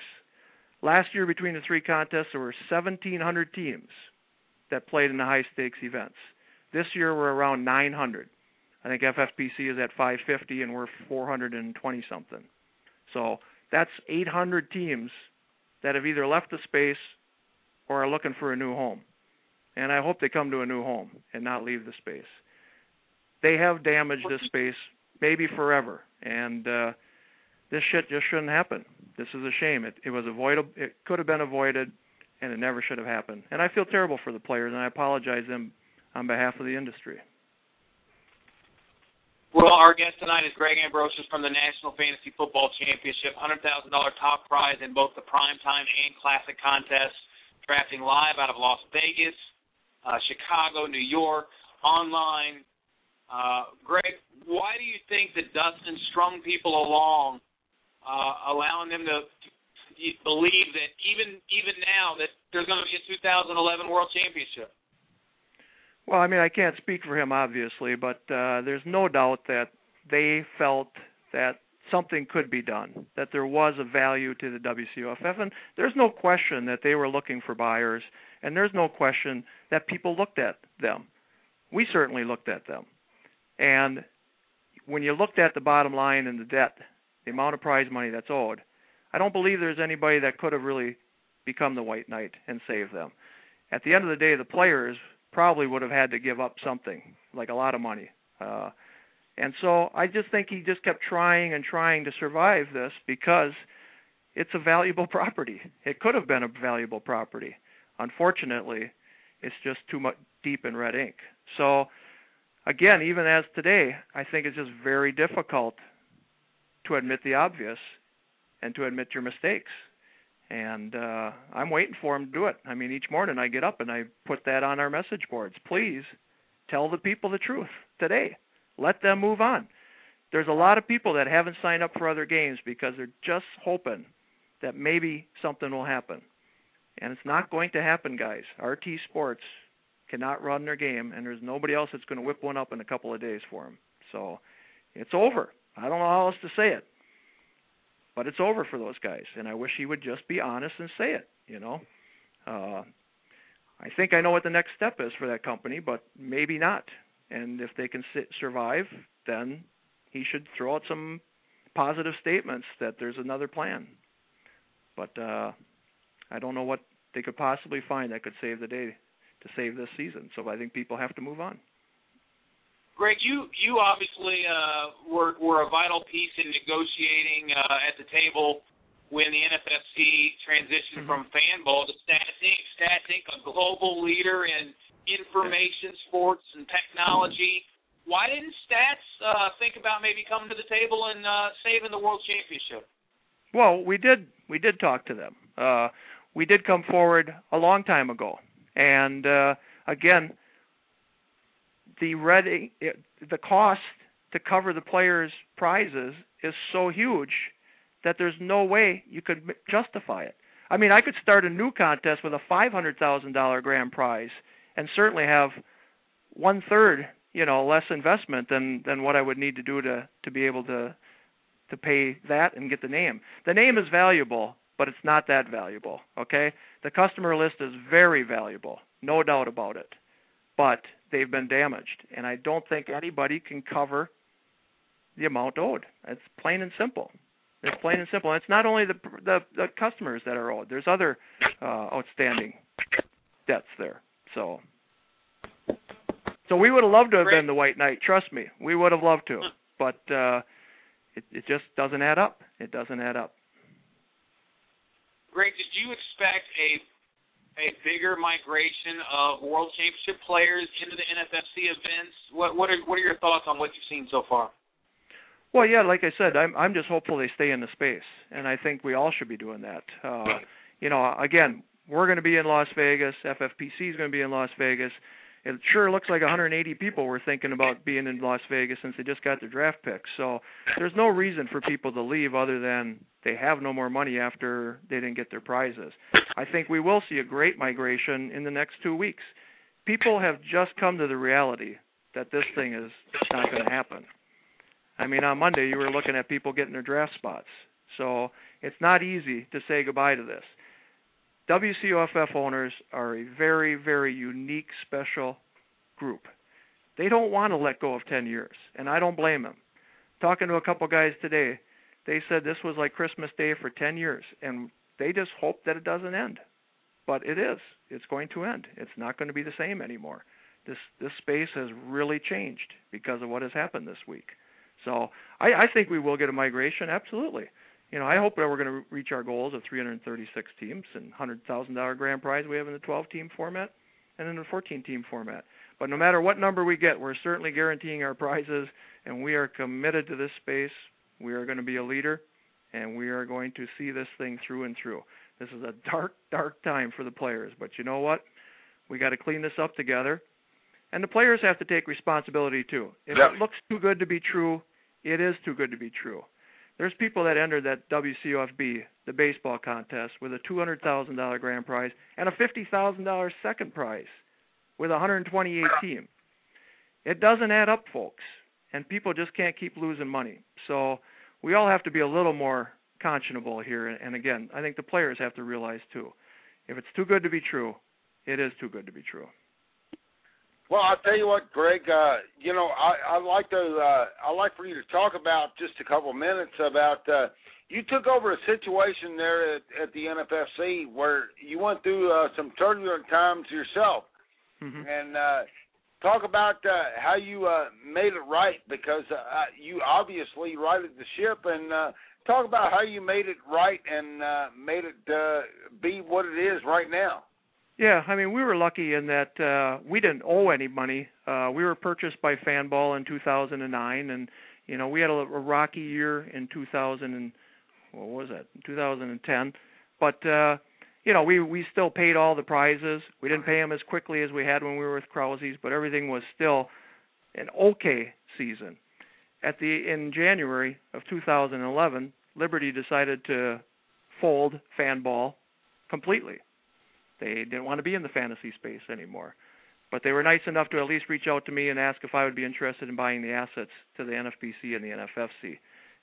Last year, between the three contests, there were 1,700 teams that played in the high stakes events. This year, we're around 900. I think FFPC is at 550, and we're 420 something. So that's 800 teams that have either left the space or are looking for a new home. And I hope they come to a new home and not leave the space. They have damaged this space maybe forever, and uh, this shit just shouldn't happen. This is a shame. It it was avoidable. It could have been avoided, and it never should have happened. And I feel terrible for the players, and I apologize them on behalf of the industry. Well, our guest tonight is Greg Ambrosius from the National Fantasy Football Championship, $100,000 top prize in both the primetime and classic contests, drafting live out of Las Vegas, uh, Chicago, New York, online. Uh, Greg, why do you think that Dustin strung people along, uh, allowing them to believe that even even now that there's going to be a 2011 World Championship? Well, I mean, I can't speak for him, obviously, but uh, there's no doubt that they felt that something could be done, that there was a value to the WCOFF, and there's no question that they were looking for buyers, and there's no question that people looked at them. We certainly looked at them. And when you looked at the bottom line and the debt, the amount of prize money that's owed, I don't believe there's anybody that could have really become the white knight and save them. At the end of the day, the players probably would have had to give up something, like a lot of money. Uh, and so I just think he just kept trying and trying to survive this because it's a valuable property. It could have been a valuable property. Unfortunately, it's just too much deep in red ink. So again, even as today, I think it's just very difficult to admit the obvious and to admit your mistakes. And uh I'm waiting for him to do it. I mean, each morning I get up and I put that on our message boards. Please tell the people the truth today. Let them move on. There's a lot of people that haven't signed up for other games because they're just hoping that maybe something will happen. And it's not going to happen, guys. RT Sports cannot run their game, and there's nobody else that's going to whip one up in a couple of days for them. So it's over. I don't know how else to say it, but it's over for those guys. And I wish he would just be honest and say it. You know, uh, I think I know what the next step is for that company, but maybe not. And if they can sit, survive, then he should throw out some positive statements that there's another plan. But uh, I don't know what they could possibly find that could save the day to save this season. So I think people have to move on. Greg, you you obviously uh, were were a vital piece in negotiating uh, at the table when the NFFC transitioned mm-hmm. from Fanball to Stats Inc. Stats Inc. a global leader in information, sports, and technology. Why didn't Stats uh, think about maybe coming to the table and uh, saving the World Championship? Well, we did we did talk to them. Uh, we did come forward a long time ago, and uh, again, the the cost to cover the players' prizes is so huge that there's no way you could justify it. I mean, I could start a new contest with a five hundred thousand dollar grand prize and certainly have one third, you know, less investment than than what I would need to do to to be able to to pay that and get the name. The name is valuable, but it's not that valuable. Okay, the customer list is very valuable, no doubt about it, but they've been damaged, and I don't think anybody can cover the amount owed. It's plain and simple. It's plain and simple. And it's not only the, the the customers that are owed. There's other uh, outstanding debts there. So, so we would have loved to have been the White Knight. Trust me, we would have loved to. But uh, it it just doesn't add up. It doesn't add up. Greg, did you expect a a bigger migration of World Championship players into the NFFC events? What what are what are your thoughts on what you've seen so far? Well, yeah, like I said, I'm I'm just hopeful they stay in the space, and I think we all should be doing that. Uh, you know, again, we're going to be in Las Vegas. FFPC is going to be in Las Vegas it sure looks like 180 people were thinking about being in Las Vegas since they just got their draft picks. So there's no reason for people to leave other than they have no more money after they didn't get their prizes. I think we will see a great migration in the next two weeks. People have just come to the reality that this thing is not going to happen. I mean, on Monday you were looking at people getting their draft spots. So it's not easy to say goodbye to this. WCOFF owners are a very, very unique, special group. They don't want to let go of 10 years, and I don't blame them. Talking to a couple guys today, they said this was like Christmas Day for 10 years, and they just hope that it doesn't end. But it is. It's going to end. It's not going to be the same anymore. This this space has really changed because of what has happened this week. So I, I think we will get a migration, absolutely you know, I hope that we're going to reach our goals of 336 teams and $100,000 grand prize we have in the 12 team format and in the 14 team format. But no matter what number we get, we're certainly guaranteeing our prizes, and we are committed to this space. We are going to be a leader, and we are going to see this thing through and through. This is a dark, dark time for the players, but you know what? We got to clean this up together, and the players have to take responsibility too. If it looks too good to be true, it is too good to be true. There's people that entered that WCOFB, the baseball contest, with a $200,000 grand prize and a $50,000 second prize with a 128 team. It doesn't add up, folks, and people just can't keep losing money. So we all have to be a little more conscionable here. And again, I think the players have to realize too, if it's too good to be true, it is too good to be true. Well, I'll tell you what, Greg. Uh, you know, I, I'd like to. Uh, I'd like for you to talk about just a couple minutes about. Uh, you took over a situation there at, at the NFFC where you went through uh, some turbulent times yourself, Mhm. and uh, talk about uh, how you uh, made it right because uh, you obviously righted the ship, and uh, talk about how you made it right and uh, made it uh, be what it is right now. Yeah, I mean, we were lucky in that uh we didn't owe any money. Uh we were purchased by Fanball in 2009 and you know, we had a, a rocky year in 2000 and what was that? 2010. But uh you know, we we still paid all the prizes. We didn't pay them as quickly as we had when we were with Krause's, but everything was still an okay season. At the in January of 2011, Liberty decided to fold Fanball completely. They didn't want to be in the fantasy space anymore. But they were nice enough to at least reach out to me and ask if I would be interested in buying the assets to the NFBC and the NFFC.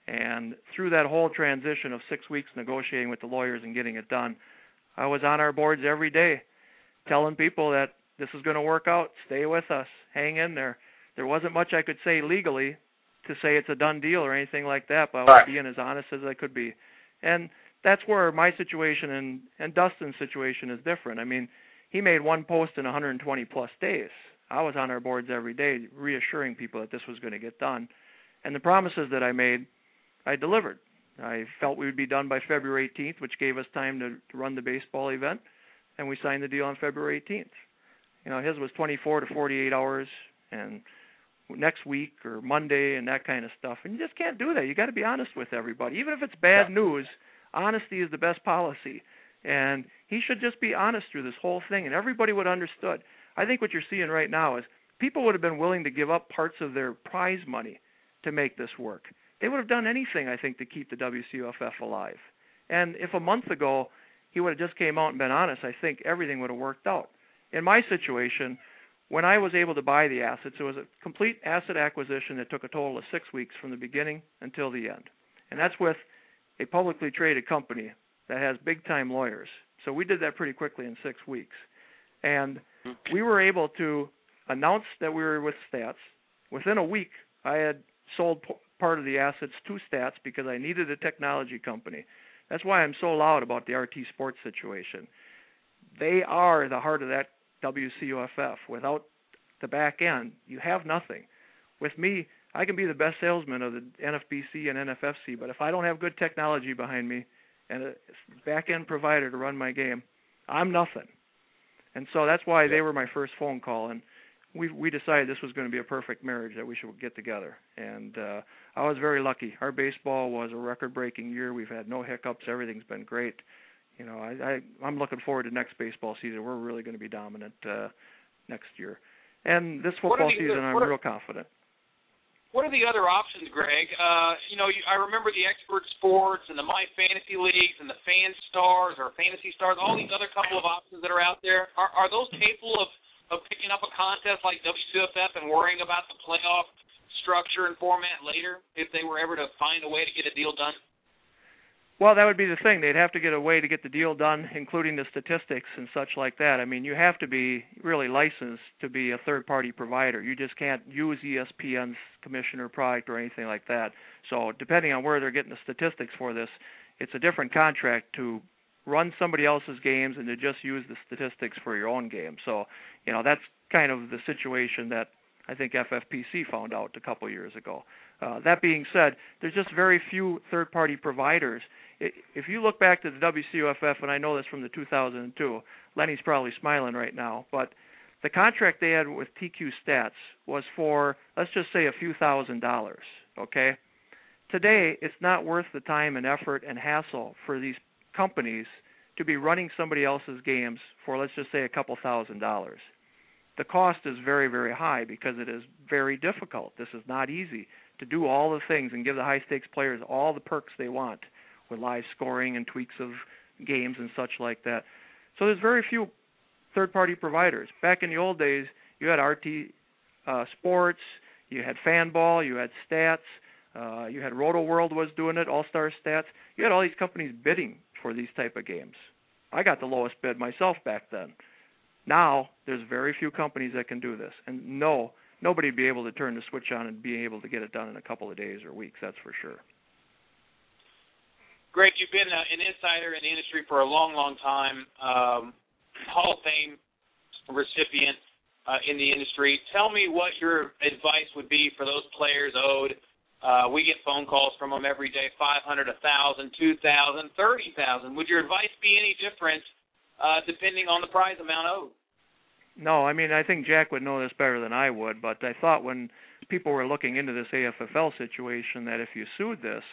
And through that whole transition of six weeks negotiating with the lawyers and getting it done, I was on our boards every day telling people that this is going to work out. Stay with us. Hang in there. There wasn't much I could say legally to say it's a done deal or anything like that, but I was Right. being as honest as I could be. And that's where my situation and and Dustin's situation is different. I mean, he made one post in 120 plus days. I was on our boards every day, reassuring people that this was going to get done, and the promises that I made, I delivered. I felt we would be done by February 18th, which gave us time to, to run the baseball event, and we signed the deal on February 18th. You know, his was 24 to 48 hours, and next week or Monday and that kind of stuff. And you just can't do that. You got to be honest with everybody, even if it's bad news. Honesty is the best policy, and he should just be honest through this whole thing, and everybody would have understood. I think what you're seeing right now is people would have been willing to give up parts of their prize money to make this work. They would have done anything, I think, to keep the WCOFF alive. And if a month ago he would have just came out and been honest, I think everything would have worked out. In my situation, when I was able to buy the assets, it was a complete asset acquisition that took a total of six weeks from the beginning until the end. And that's with a publicly traded company that has big time lawyers. So we did that pretty quickly in six weeks. And we were able to announce that we were with Stats. Within a week, I had sold p- part of the assets to Stats because I needed a technology company. That's why I'm so loud about the RT Sports situation. They are the heart of that WCOFF. Without the back end, you have nothing. With me, I can be the best salesman of the NFBC and NFFC, but if I don't have good technology behind me and a back end provider to run my game, I'm nothing. And so that's why they were my first phone call and we we decided this was going to be a perfect marriage that we should get together. And uh I was very lucky. Our baseball was a record breaking year. We've had no hiccups. Everything's been great. You know, I, I I'm looking forward to next baseball season. We're really going to be dominant uh next year. And this football season I'm are- real confident. What are the other options, Greg? Uh, you know, you, I remember the Expert Sports and the My Fantasy Leagues and the Fan Stars or Fantasy Stars. All these other couple of options that are out there. Are are those capable of of picking up a contest like WCOFF and worrying about the playoff structure and format later if they were ever to find a way to get a deal done? Well, that would be the thing. They'd have to get a way to get the deal done, including the statistics and such like that. I mean, you have to be really licensed to be a third-party provider. You just can't use ESPN's commissioner product or anything like that. So, depending on where they're getting the statistics for this, it's a different contract to run somebody else's games and to just use the statistics for your own game. So, you know, that's kind of the situation that I think FFPC found out a couple years ago. Uh, that being said, there's just very few third-party providers. If you look back to the WCOFF, and I know this from the 2002, Lenny's probably smiling right now, but the contract they had with TQ Stats was for, let's just say, a few thousand dollars. Okay. Today, it's not worth the time and effort and hassle for these companies to be running somebody else's games for, let's just say, a couple thousand dollars the cost is very very high because it is very difficult this is not easy to do all the things and give the high stakes players all the perks they want with live scoring and tweaks of games and such like that. So there's very few third party providers. Back in the old days you had rt uh sports you had fanball you had stats uh you had roto world was doing it all star stats. You had all these companies bidding for these type of games. I got the lowest bid myself back then. Now there's very few companies that can do this, and no, nobody'd be able to turn the switch on and be able to get it done in a couple of days or weeks. That's for sure. Greg, you've been uh, an insider in the industry for a long, long time. Um, Hall of Fame recipient uh, in the industry. Tell me what your advice would be for those players owed. Uh, we get phone calls from them every day, 500, 1,000, 2,000, 30,000. Would your advice be any different uh, depending on the prize amount owed? No, I mean I think Jack would know this better than I would, but I thought when people were looking into this AFFL situation that if you sued this,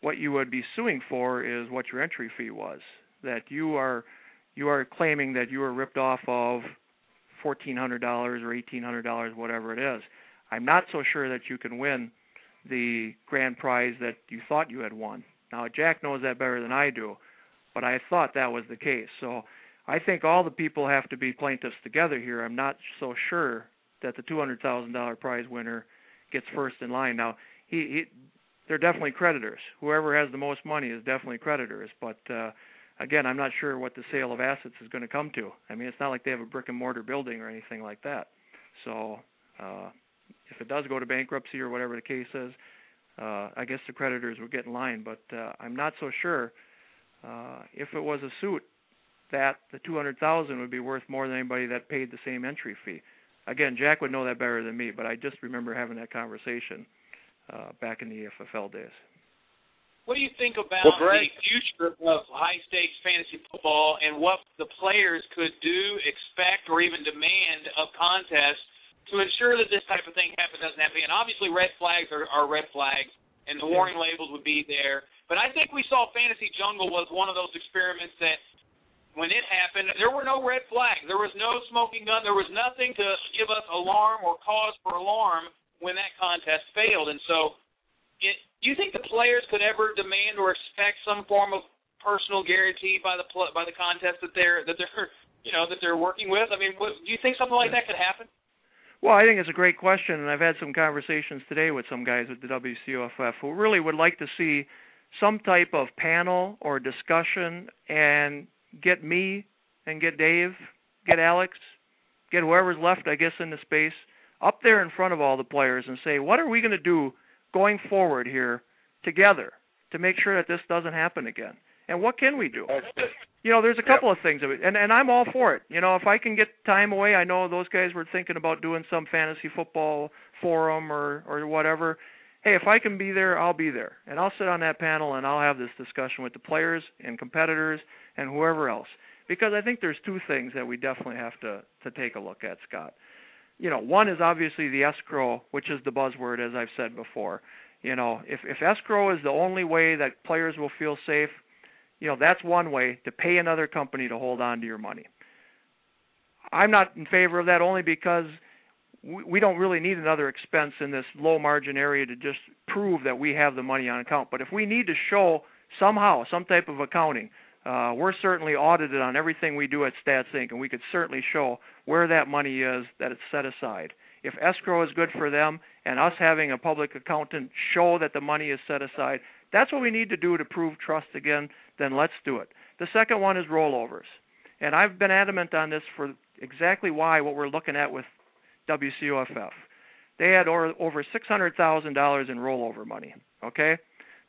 what you would be suing for is what your entry fee was. That you are you are claiming that you were ripped off of fourteen hundred dollars or eighteen hundred dollars, whatever it is. I'm not so sure that you can win the grand prize that you thought you had won. Now Jack knows that better than I do, but I thought that was the case. So I think all the people have to be plaintiffs together here. I'm not so sure that the two hundred thousand dollar prize winner gets first in line. Now he, he they're definitely creditors. Whoever has the most money is definitely creditors. But uh, again, I'm not sure what the sale of assets is going to come to. I mean, it's not like they have a brick and mortar building or anything like that. So uh, if it does go to bankruptcy or whatever the case is, uh, I guess the creditors would get in line. But uh, I'm not so sure uh, if it was a suit that the 200,000 would be worth more than anybody that paid the same entry fee. Again, Jack would know that better than me, but I just remember having that conversation uh, back in the AFFL days. What do you think about Well, the future of high stakes fantasy football and what the players could do, expect, or even demand of contests to ensure that this type of thing happen doesn't happen? And obviously, red flags are, are red flags, and the warning labels would be there. But I think we saw Fantasy Jungle was one of those experiments that when it happened, there were no red flags. There was no smoking gun. There was nothing to give us alarm or cause for alarm when that contest failed. And so, it, do you think the players could ever demand or expect some form of personal guarantee by the by the contest that they're that they're you know that they're working with? I mean, what, do you think something like that could happen? Well, I think it's a great question, and I've had some conversations today with some guys at the WCOFF who really would like to see some type of panel or discussion and get me and get Dave, get Alex, get whoever's left, I guess, in the space up there in front of all the players and say, what are we going to do going forward here together to make sure that this doesn't happen again? And what can we do? You know, there's a couple of things of it, and and I'm all for it. You know, if I can get time away, I know those guys were thinking about doing some fantasy football forum or or whatever. Hey, if I can be there, I'll be there, and I'll sit on that panel and I'll have this discussion with the players and competitors and whoever else, because I think there's two things that we definitely have to to take a look at, Scott. You know, one is obviously the escrow, which is the buzzword, as I've said before. You know, if if escrow is the only way that players will feel safe, you know that's one way to pay another company to hold on to your money. I'm not in favor of that only because we, don't really need another expense in this low margin area to just prove that we have the money on account. But if we need to show somehow some type of accounting, uh, we're certainly audited on everything we do at Stats Inc., and we could certainly show where that money is that it's set aside. If escrow is good for them, and us having a public accountant show that the money is set aside, that's what we need to do to prove trust again. Then let's do it. The second one is rollovers, and I've been adamant on this for exactly why what we're looking at with WCOFF. They had over six hundred thousand dollars in rollover money. Okay,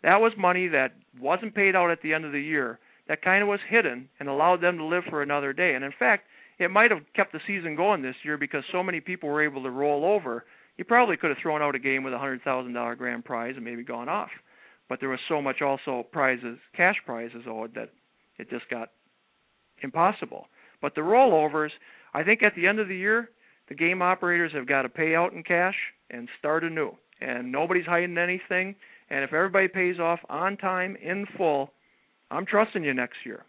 that was money that wasn't paid out at the end of the year. That kind of was hidden and allowed them to live for another day. And in fact, it might have kept the season going this year because so many people were able to roll over. You probably could have thrown out a game with a hundred thousand dollar grand prize and maybe gone off. But there was so much also prizes, cash prizes owed that it just got impossible. But the rollovers, I think at the end of the year, the game operators have got to pay out in cash and start anew. And nobody's hiding anything. And if everybody pays off on time in full, I'm trusting you next year.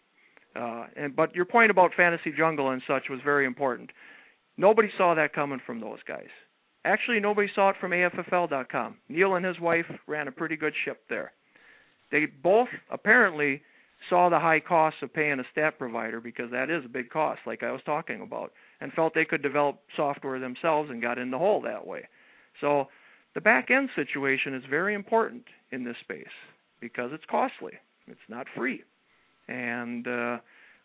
Uh, and but your point about fantasy jungle and such was very important. Nobody saw that coming from those guys. Actually, nobody saw it from AFFL.com. Neil and his wife ran a pretty good ship there. They both apparently saw the high costs of paying a stat provider because that is a big cost, like I was talking about, and felt they could develop software themselves and got in the hole that way. So the back end situation is very important in this space because it's costly. It's not free. And uh,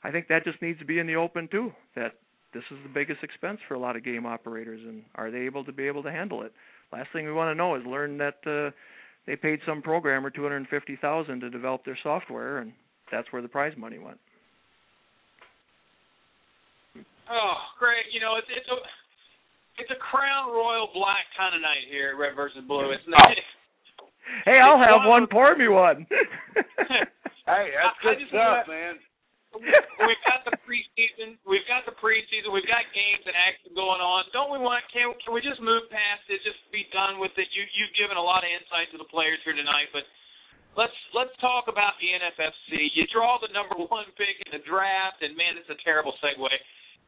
I think that just needs to be in the open too. That this is the biggest expense for a lot of game operators, and are they able to be able to handle it? Last thing we want to know is learn that uh, they paid some programmer two hundred and fifty thousand to develop their software, and that's where the prize money went. Oh, Greg, you know it's it's a it's a Crown Royal Black kind of night here at Red versus Blue. It's not. Hey, I'll have one one. Pour me one. Hey, that's I- I good just stuff, wanna- man. we've got the preseason. We've got the preseason. We've got games and action going on. Don't we want? Can can we just move past it? Just be done with it. You you've given a lot of insight to the players here tonight, but let's let's talk about the NFFC. You draw the number one pick in the draft, and man, it's a terrible segue.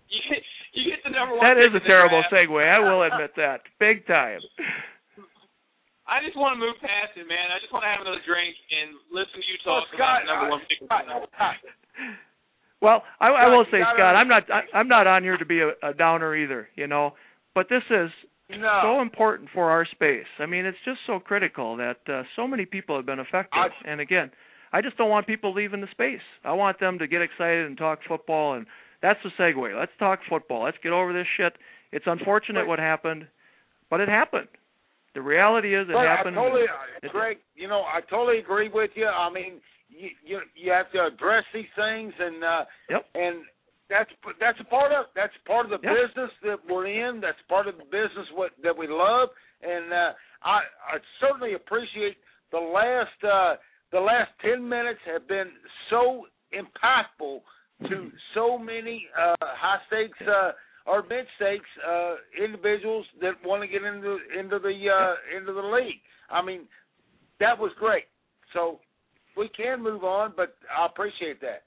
You get, you get the number one. that pick is a in the terrible draft. segue. I will admit that, big time. I just want to move past it, man. I just want to have another drink and listen to you Well, talk Scott, about the number one pick. in the Scott, Well, I, I will say, Scott, I'm not I, I'm not on here to be a, a downer either, you know. But this is no. so important for our space. I mean, it's just so critical that uh, so many people have been affected. I- and again, I just don't want people leaving the space. I want them to get excited and talk football, and that's the segue. Let's talk football. Let's get over this shit. It's unfortunate what happened, but it happened. The reality is it But happened. I totally, It- Greg. You know, I totally agree with you. I mean, you you, you have to address these things, and uh, Yep. and that's that's a part of that's part of the Yep. business that we're in. That's part of the business what that we love, and uh, I I certainly appreciate the last uh, the last ten minutes have been so impactful to so many uh, high stakes uh, or mid stakes uh, individuals that want to get into into the uh, into the league. I mean, that was great. So we can move on, but I appreciate that.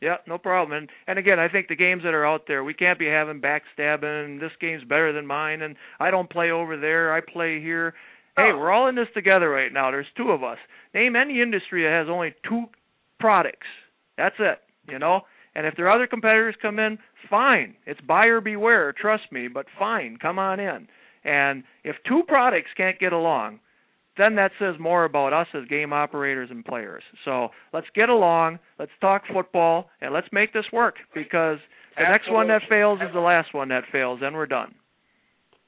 Yeah, no problem. And and again, I think the games that are out there, we can't be having backstabbing. This game's better than mine, and I don't play over there. I play here. Hey, Oh. we're all in this together right now. There's two of us. Name any industry that has only two products. That's it. You know. And if there are other competitors come in, fine. It's buyer beware. Trust me. But fine, come on in. And if two products can't get along, then that says more about us as game operators and players. So let's get along, let's talk football, and let's make this work because the next one that fails is the last one that fails, and we're done.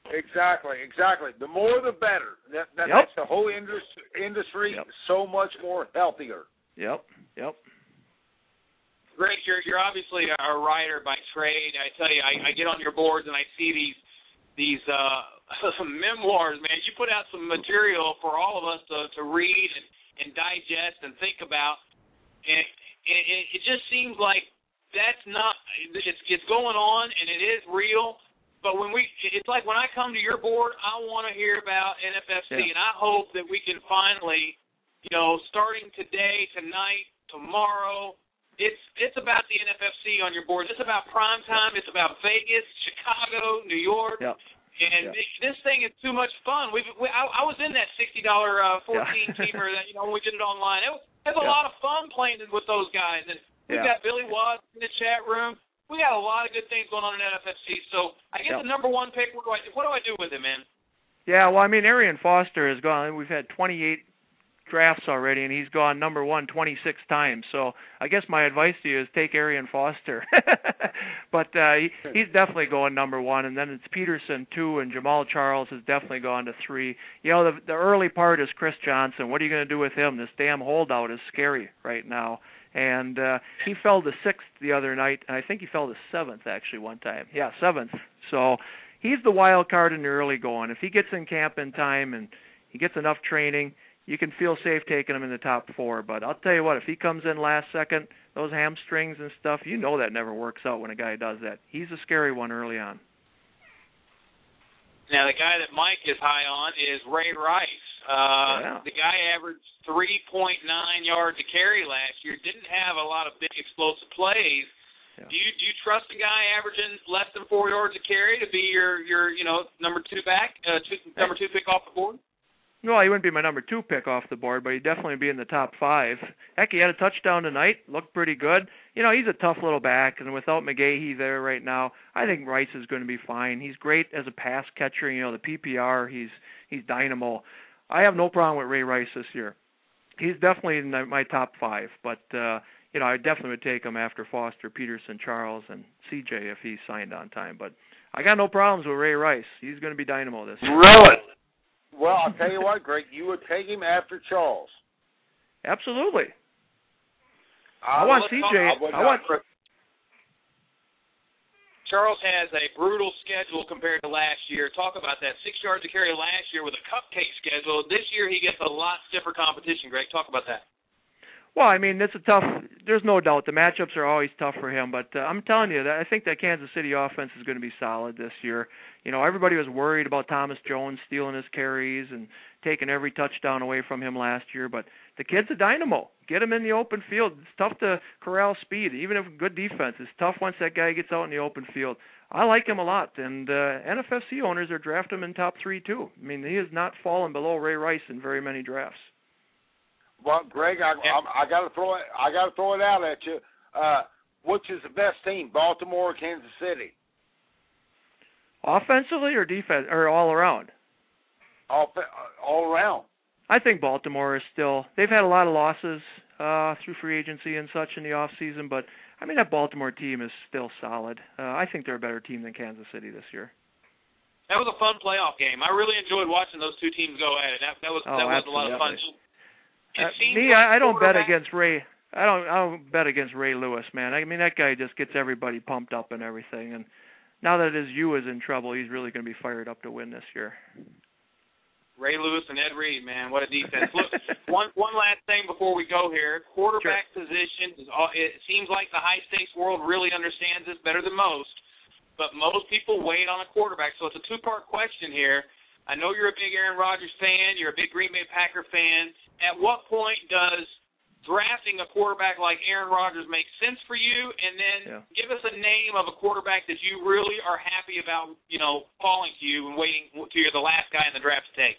Exactly, exactly. The more, the better. That that Yep. makes the whole industry industry Yep. so much more healthier. Yep, yep. Greg, you're you're obviously a writer by trade. I tell you, I, I get on your boards and I see these these uh memoirs, man. You put out some material for all of us to to read and, and digest and think about, and it, it, it just seems like that's not it's it's going on and it is real. But when we, it's like when I come to your board, I want to hear about NFFC, Yeah. and I hope that we can finally, you know, starting today, tonight, tomorrow, it's it's about the NFFC on your board. It's about prime time. It's about Vegas, Chicago, New York, and Yeah. this thing is too much fun. We've we, I, I was in that sixty dollar uh, fourteen Yeah. teamer that you know when we did it online. It was, it was a lot of fun playing with those guys, and we've got Billy Watts in the chat room. We got a lot of good things going on in NFFC. So I guess the number one pick. What do I what do I do with it, man? Yeah, well, I mean, Arian Foster has gone. We've had 28 drafts already, and he's gone number one 26 times. So I guess my advice to you is take Arian Foster. but uh, he, he's definitely going number one, and then it's Peterson two, and Jamaal Charles has definitely gone to three. You know, the the early part is Chris Johnson. What are you going to do with him? This damn holdout is scary right now. And uh, he fell to sixth the other night, and I think he fell to seventh actually one time. Yeah, seventh. So he's the wild card in the early going. If he gets in camp in time and he gets enough training, you can feel safe taking him in the top four. But I'll tell you what, if he comes in last second, those hamstrings and stuff, you know that never works out when a guy does that. He's a scary one early on. Now the guy that Mike is high on is Ray Rice. Uh, Yeah. The guy averaged 3.9 yards a carry last year. Didn't have a lot of big explosive plays. Yeah. Do you do you trust a guy averaging less than four yards a carry to be your your you know number two back, uh, two, number two pick off the board? Well, he wouldn't be my number two pick off the board, but he'd definitely be in the top five. Heck, he had a touchdown tonight, looked pretty good. You know, he's a tough little back, and without McGahee there right now, I think Rice is going to be fine. He's great as a pass catcher. You know, the PPR, he's he's dynamo. I have no problem with Ray Rice this year. He's definitely in my top five, but uh, you know, I definitely would take him after Foster, Peterson, Charles, and CJ if he's signed on time. But I got no problems with Ray Rice. He's going to be dynamo this year. Really? Well, I'll tell you what, Greg, you would take him after Charles. Absolutely. I, I want let's CJ. I I want. Charles has a brutal schedule compared to last year. Talk about that. Six yards to carry last year with a cupcake schedule. This year he gets a lot stiffer competition, Greg. Talk about that. Well, I mean, it's a tough. There's no doubt the matchups are always tough for him, but uh, I'm telling you that I think that Kansas City offense is going to be solid this year. You know, everybody was worried about Thomas Jones stealing his carries and taking every touchdown away from him last year, but the kid's a dynamo. Get him in the open field. It's tough to corral speed, even if good defense. It's tough once that guy gets out in the open field. I like him a lot, and uh, NFFC owners are drafting him in top three too. I mean, he has not fallen below Ray Rice in very many drafts. Well, Greg, I, I, I got to throw it. I got to throw it out at you. Uh, which is the best team, Baltimore or Kansas City? Offensively or defense or all around? All all around. I think Baltimore is still they've had a lot of losses uh through free agency and such in the off season, but I mean that Baltimore team is still solid. Uh, I think they're a better team than Kansas City this year. That was a fun playoff game. I really enjoyed watching those two teams go at it. That, that was Oh, that was a lot of fun. It Uh, me, like I, I don't bet against Ray. I don't. I don't bet against Ray Lewis, man. I mean that guy just gets everybody pumped up and everything. And now that his U is in trouble, he's really going to be fired up to win this year. Ray Lewis and Ed Reed, man, what a defense! Look, one one last thing before we go here. Quarterback position is all. It seems like the high stakes world really understands this better than most, but most people wait on a quarterback. So it's a two part question here. I know you're a big Aaron Rodgers fan. You're a big Green Bay Packer fan. At what point does drafting a quarterback like Aaron Rodgers makes sense for you? And then Yeah. give us a name of a quarterback that you really are happy about, you know, falling to you and waiting to you're the last guy in the draft to take.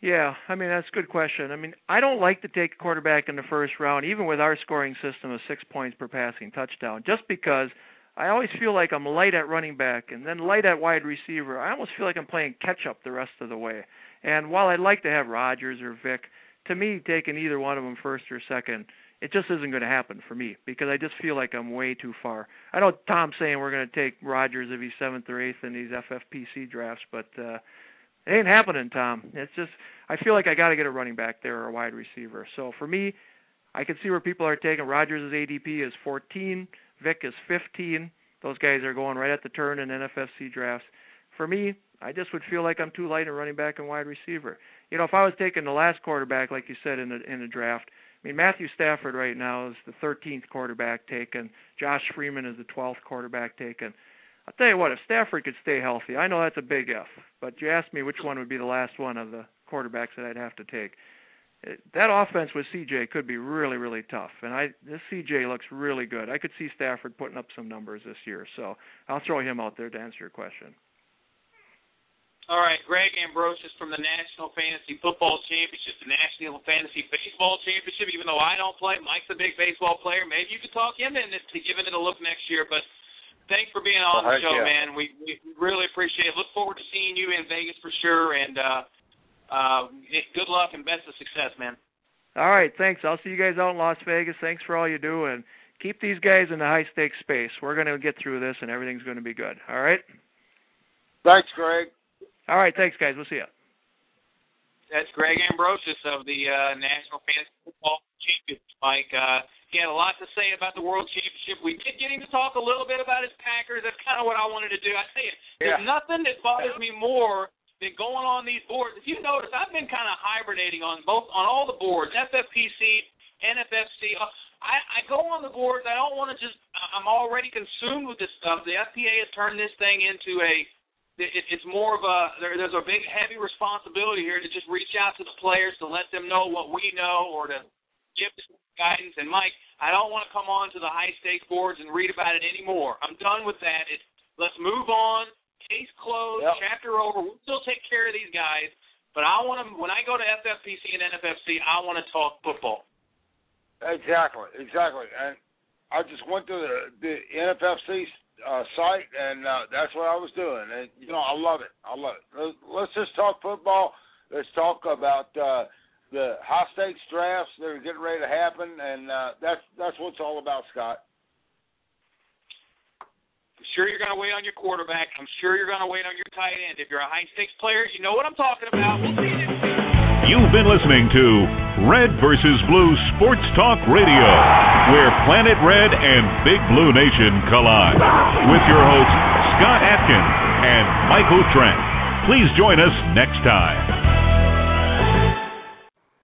Yeah, I mean that's a good question. I mean I don't like to take a quarterback in the first round, even with our scoring system of six points per passing touchdown, just because I always feel like I'm light at running back and then light at wide receiver. I almost feel like I'm playing catch up the rest of the way. And while I'd like to have Rodgers or Vick, to me taking either one of them first or second, it just isn't going to happen for me because I just feel like I'm way too far. I know Tom's saying we're going to take Rodgers if he's seventh or eighth in these FFPC drafts, but uh it ain't happening, Tom. It's just I feel like I got to get a running back there or a wide receiver. So for me, I can see where people are taking Rodgers' ADP is 14, Vick is 15. Those guys are going right at the turn in NFFC drafts. For me, I just would feel like I'm too light in running back and wide receiver. You know, if I was taking the last quarterback, like you said in the in the draft, I mean Matthew Stafford right now is the 13th quarterback taken. Josh Freeman is the 12th quarterback taken. I'll tell you what, if Stafford could stay healthy, I know that's a big if, but you asked me which one would be the last one of the quarterbacks that I'd have to take. Eh, that offense with CJ could be really, really tough, and I this CJ looks really good. I could see Stafford putting up some numbers this year, so I'll throw him out there to answer your question. All right, Greg Ambrosius from the National Fantasy Football Championship, the National Fantasy Baseball Championship. Even though I don't play, Mike's a big baseball player. Maybe you could talk him into giving it a look next year. But thanks for being on Oh, the show, yeah. man. We, we really appreciate it. Look forward to seeing you in Vegas for sure. And uh, uh, good luck and best of success, man. All right, thanks. I'll see you guys out in Las Vegas. Thanks for all you do, and keep these guys in the high stakes space. We're going to get through this, and everything's going to be good. All right. Thanks, Greg. All right, thanks, guys. We'll see you. That's Greg Ambrosius of the uh, National Fantasy Football Championship. Mike, uh, he had a lot to say about the World Championship. We did get him to talk a little bit about his Packers. That's kind of what I wanted to do. I tell you, there's nothing that bothers me more than going on these boards. If you notice, I've been kind of hibernating on both on all the boards, FFPC, NFFC. Uh, I, I go on the boards. I don't want to just. I'm already consumed with this stuff. The FPA has turned this thing into a it, it- it's more of a there, there's a big heavy responsibility here to just reach out to the players to let them know what we know or to give them guidance. And Mike, I don't want to come on to the high stakes boards and read about it anymore. I'm done with that. It's let's move on. Case closed. Yep. Chapter over. We'll still take care of these guys. But I want to when I go to FFPC and NFFC, I want to talk football. Exactly, exactly. And I just went to the, the NFFC uh, site, and uh, that's what I was doing. And you know, I love it. I love it. Let's, let's just talk football. Let's talk about uh, the high stakes drafts that are getting ready to happen, and uh, that's that's what it's all about, Scott. I'm sure you're going to wait on your quarterback. I'm sure you're going to wait on your tight end. If you're a high stakes player, you know what I'm talking about. We'll see you next week. You've been listening to Red versus Blue Sports Talk Radio, where Planet Red and Big Blue Nation collide. With your hosts, Scott Atkins and Michael Trent. Please join us next time.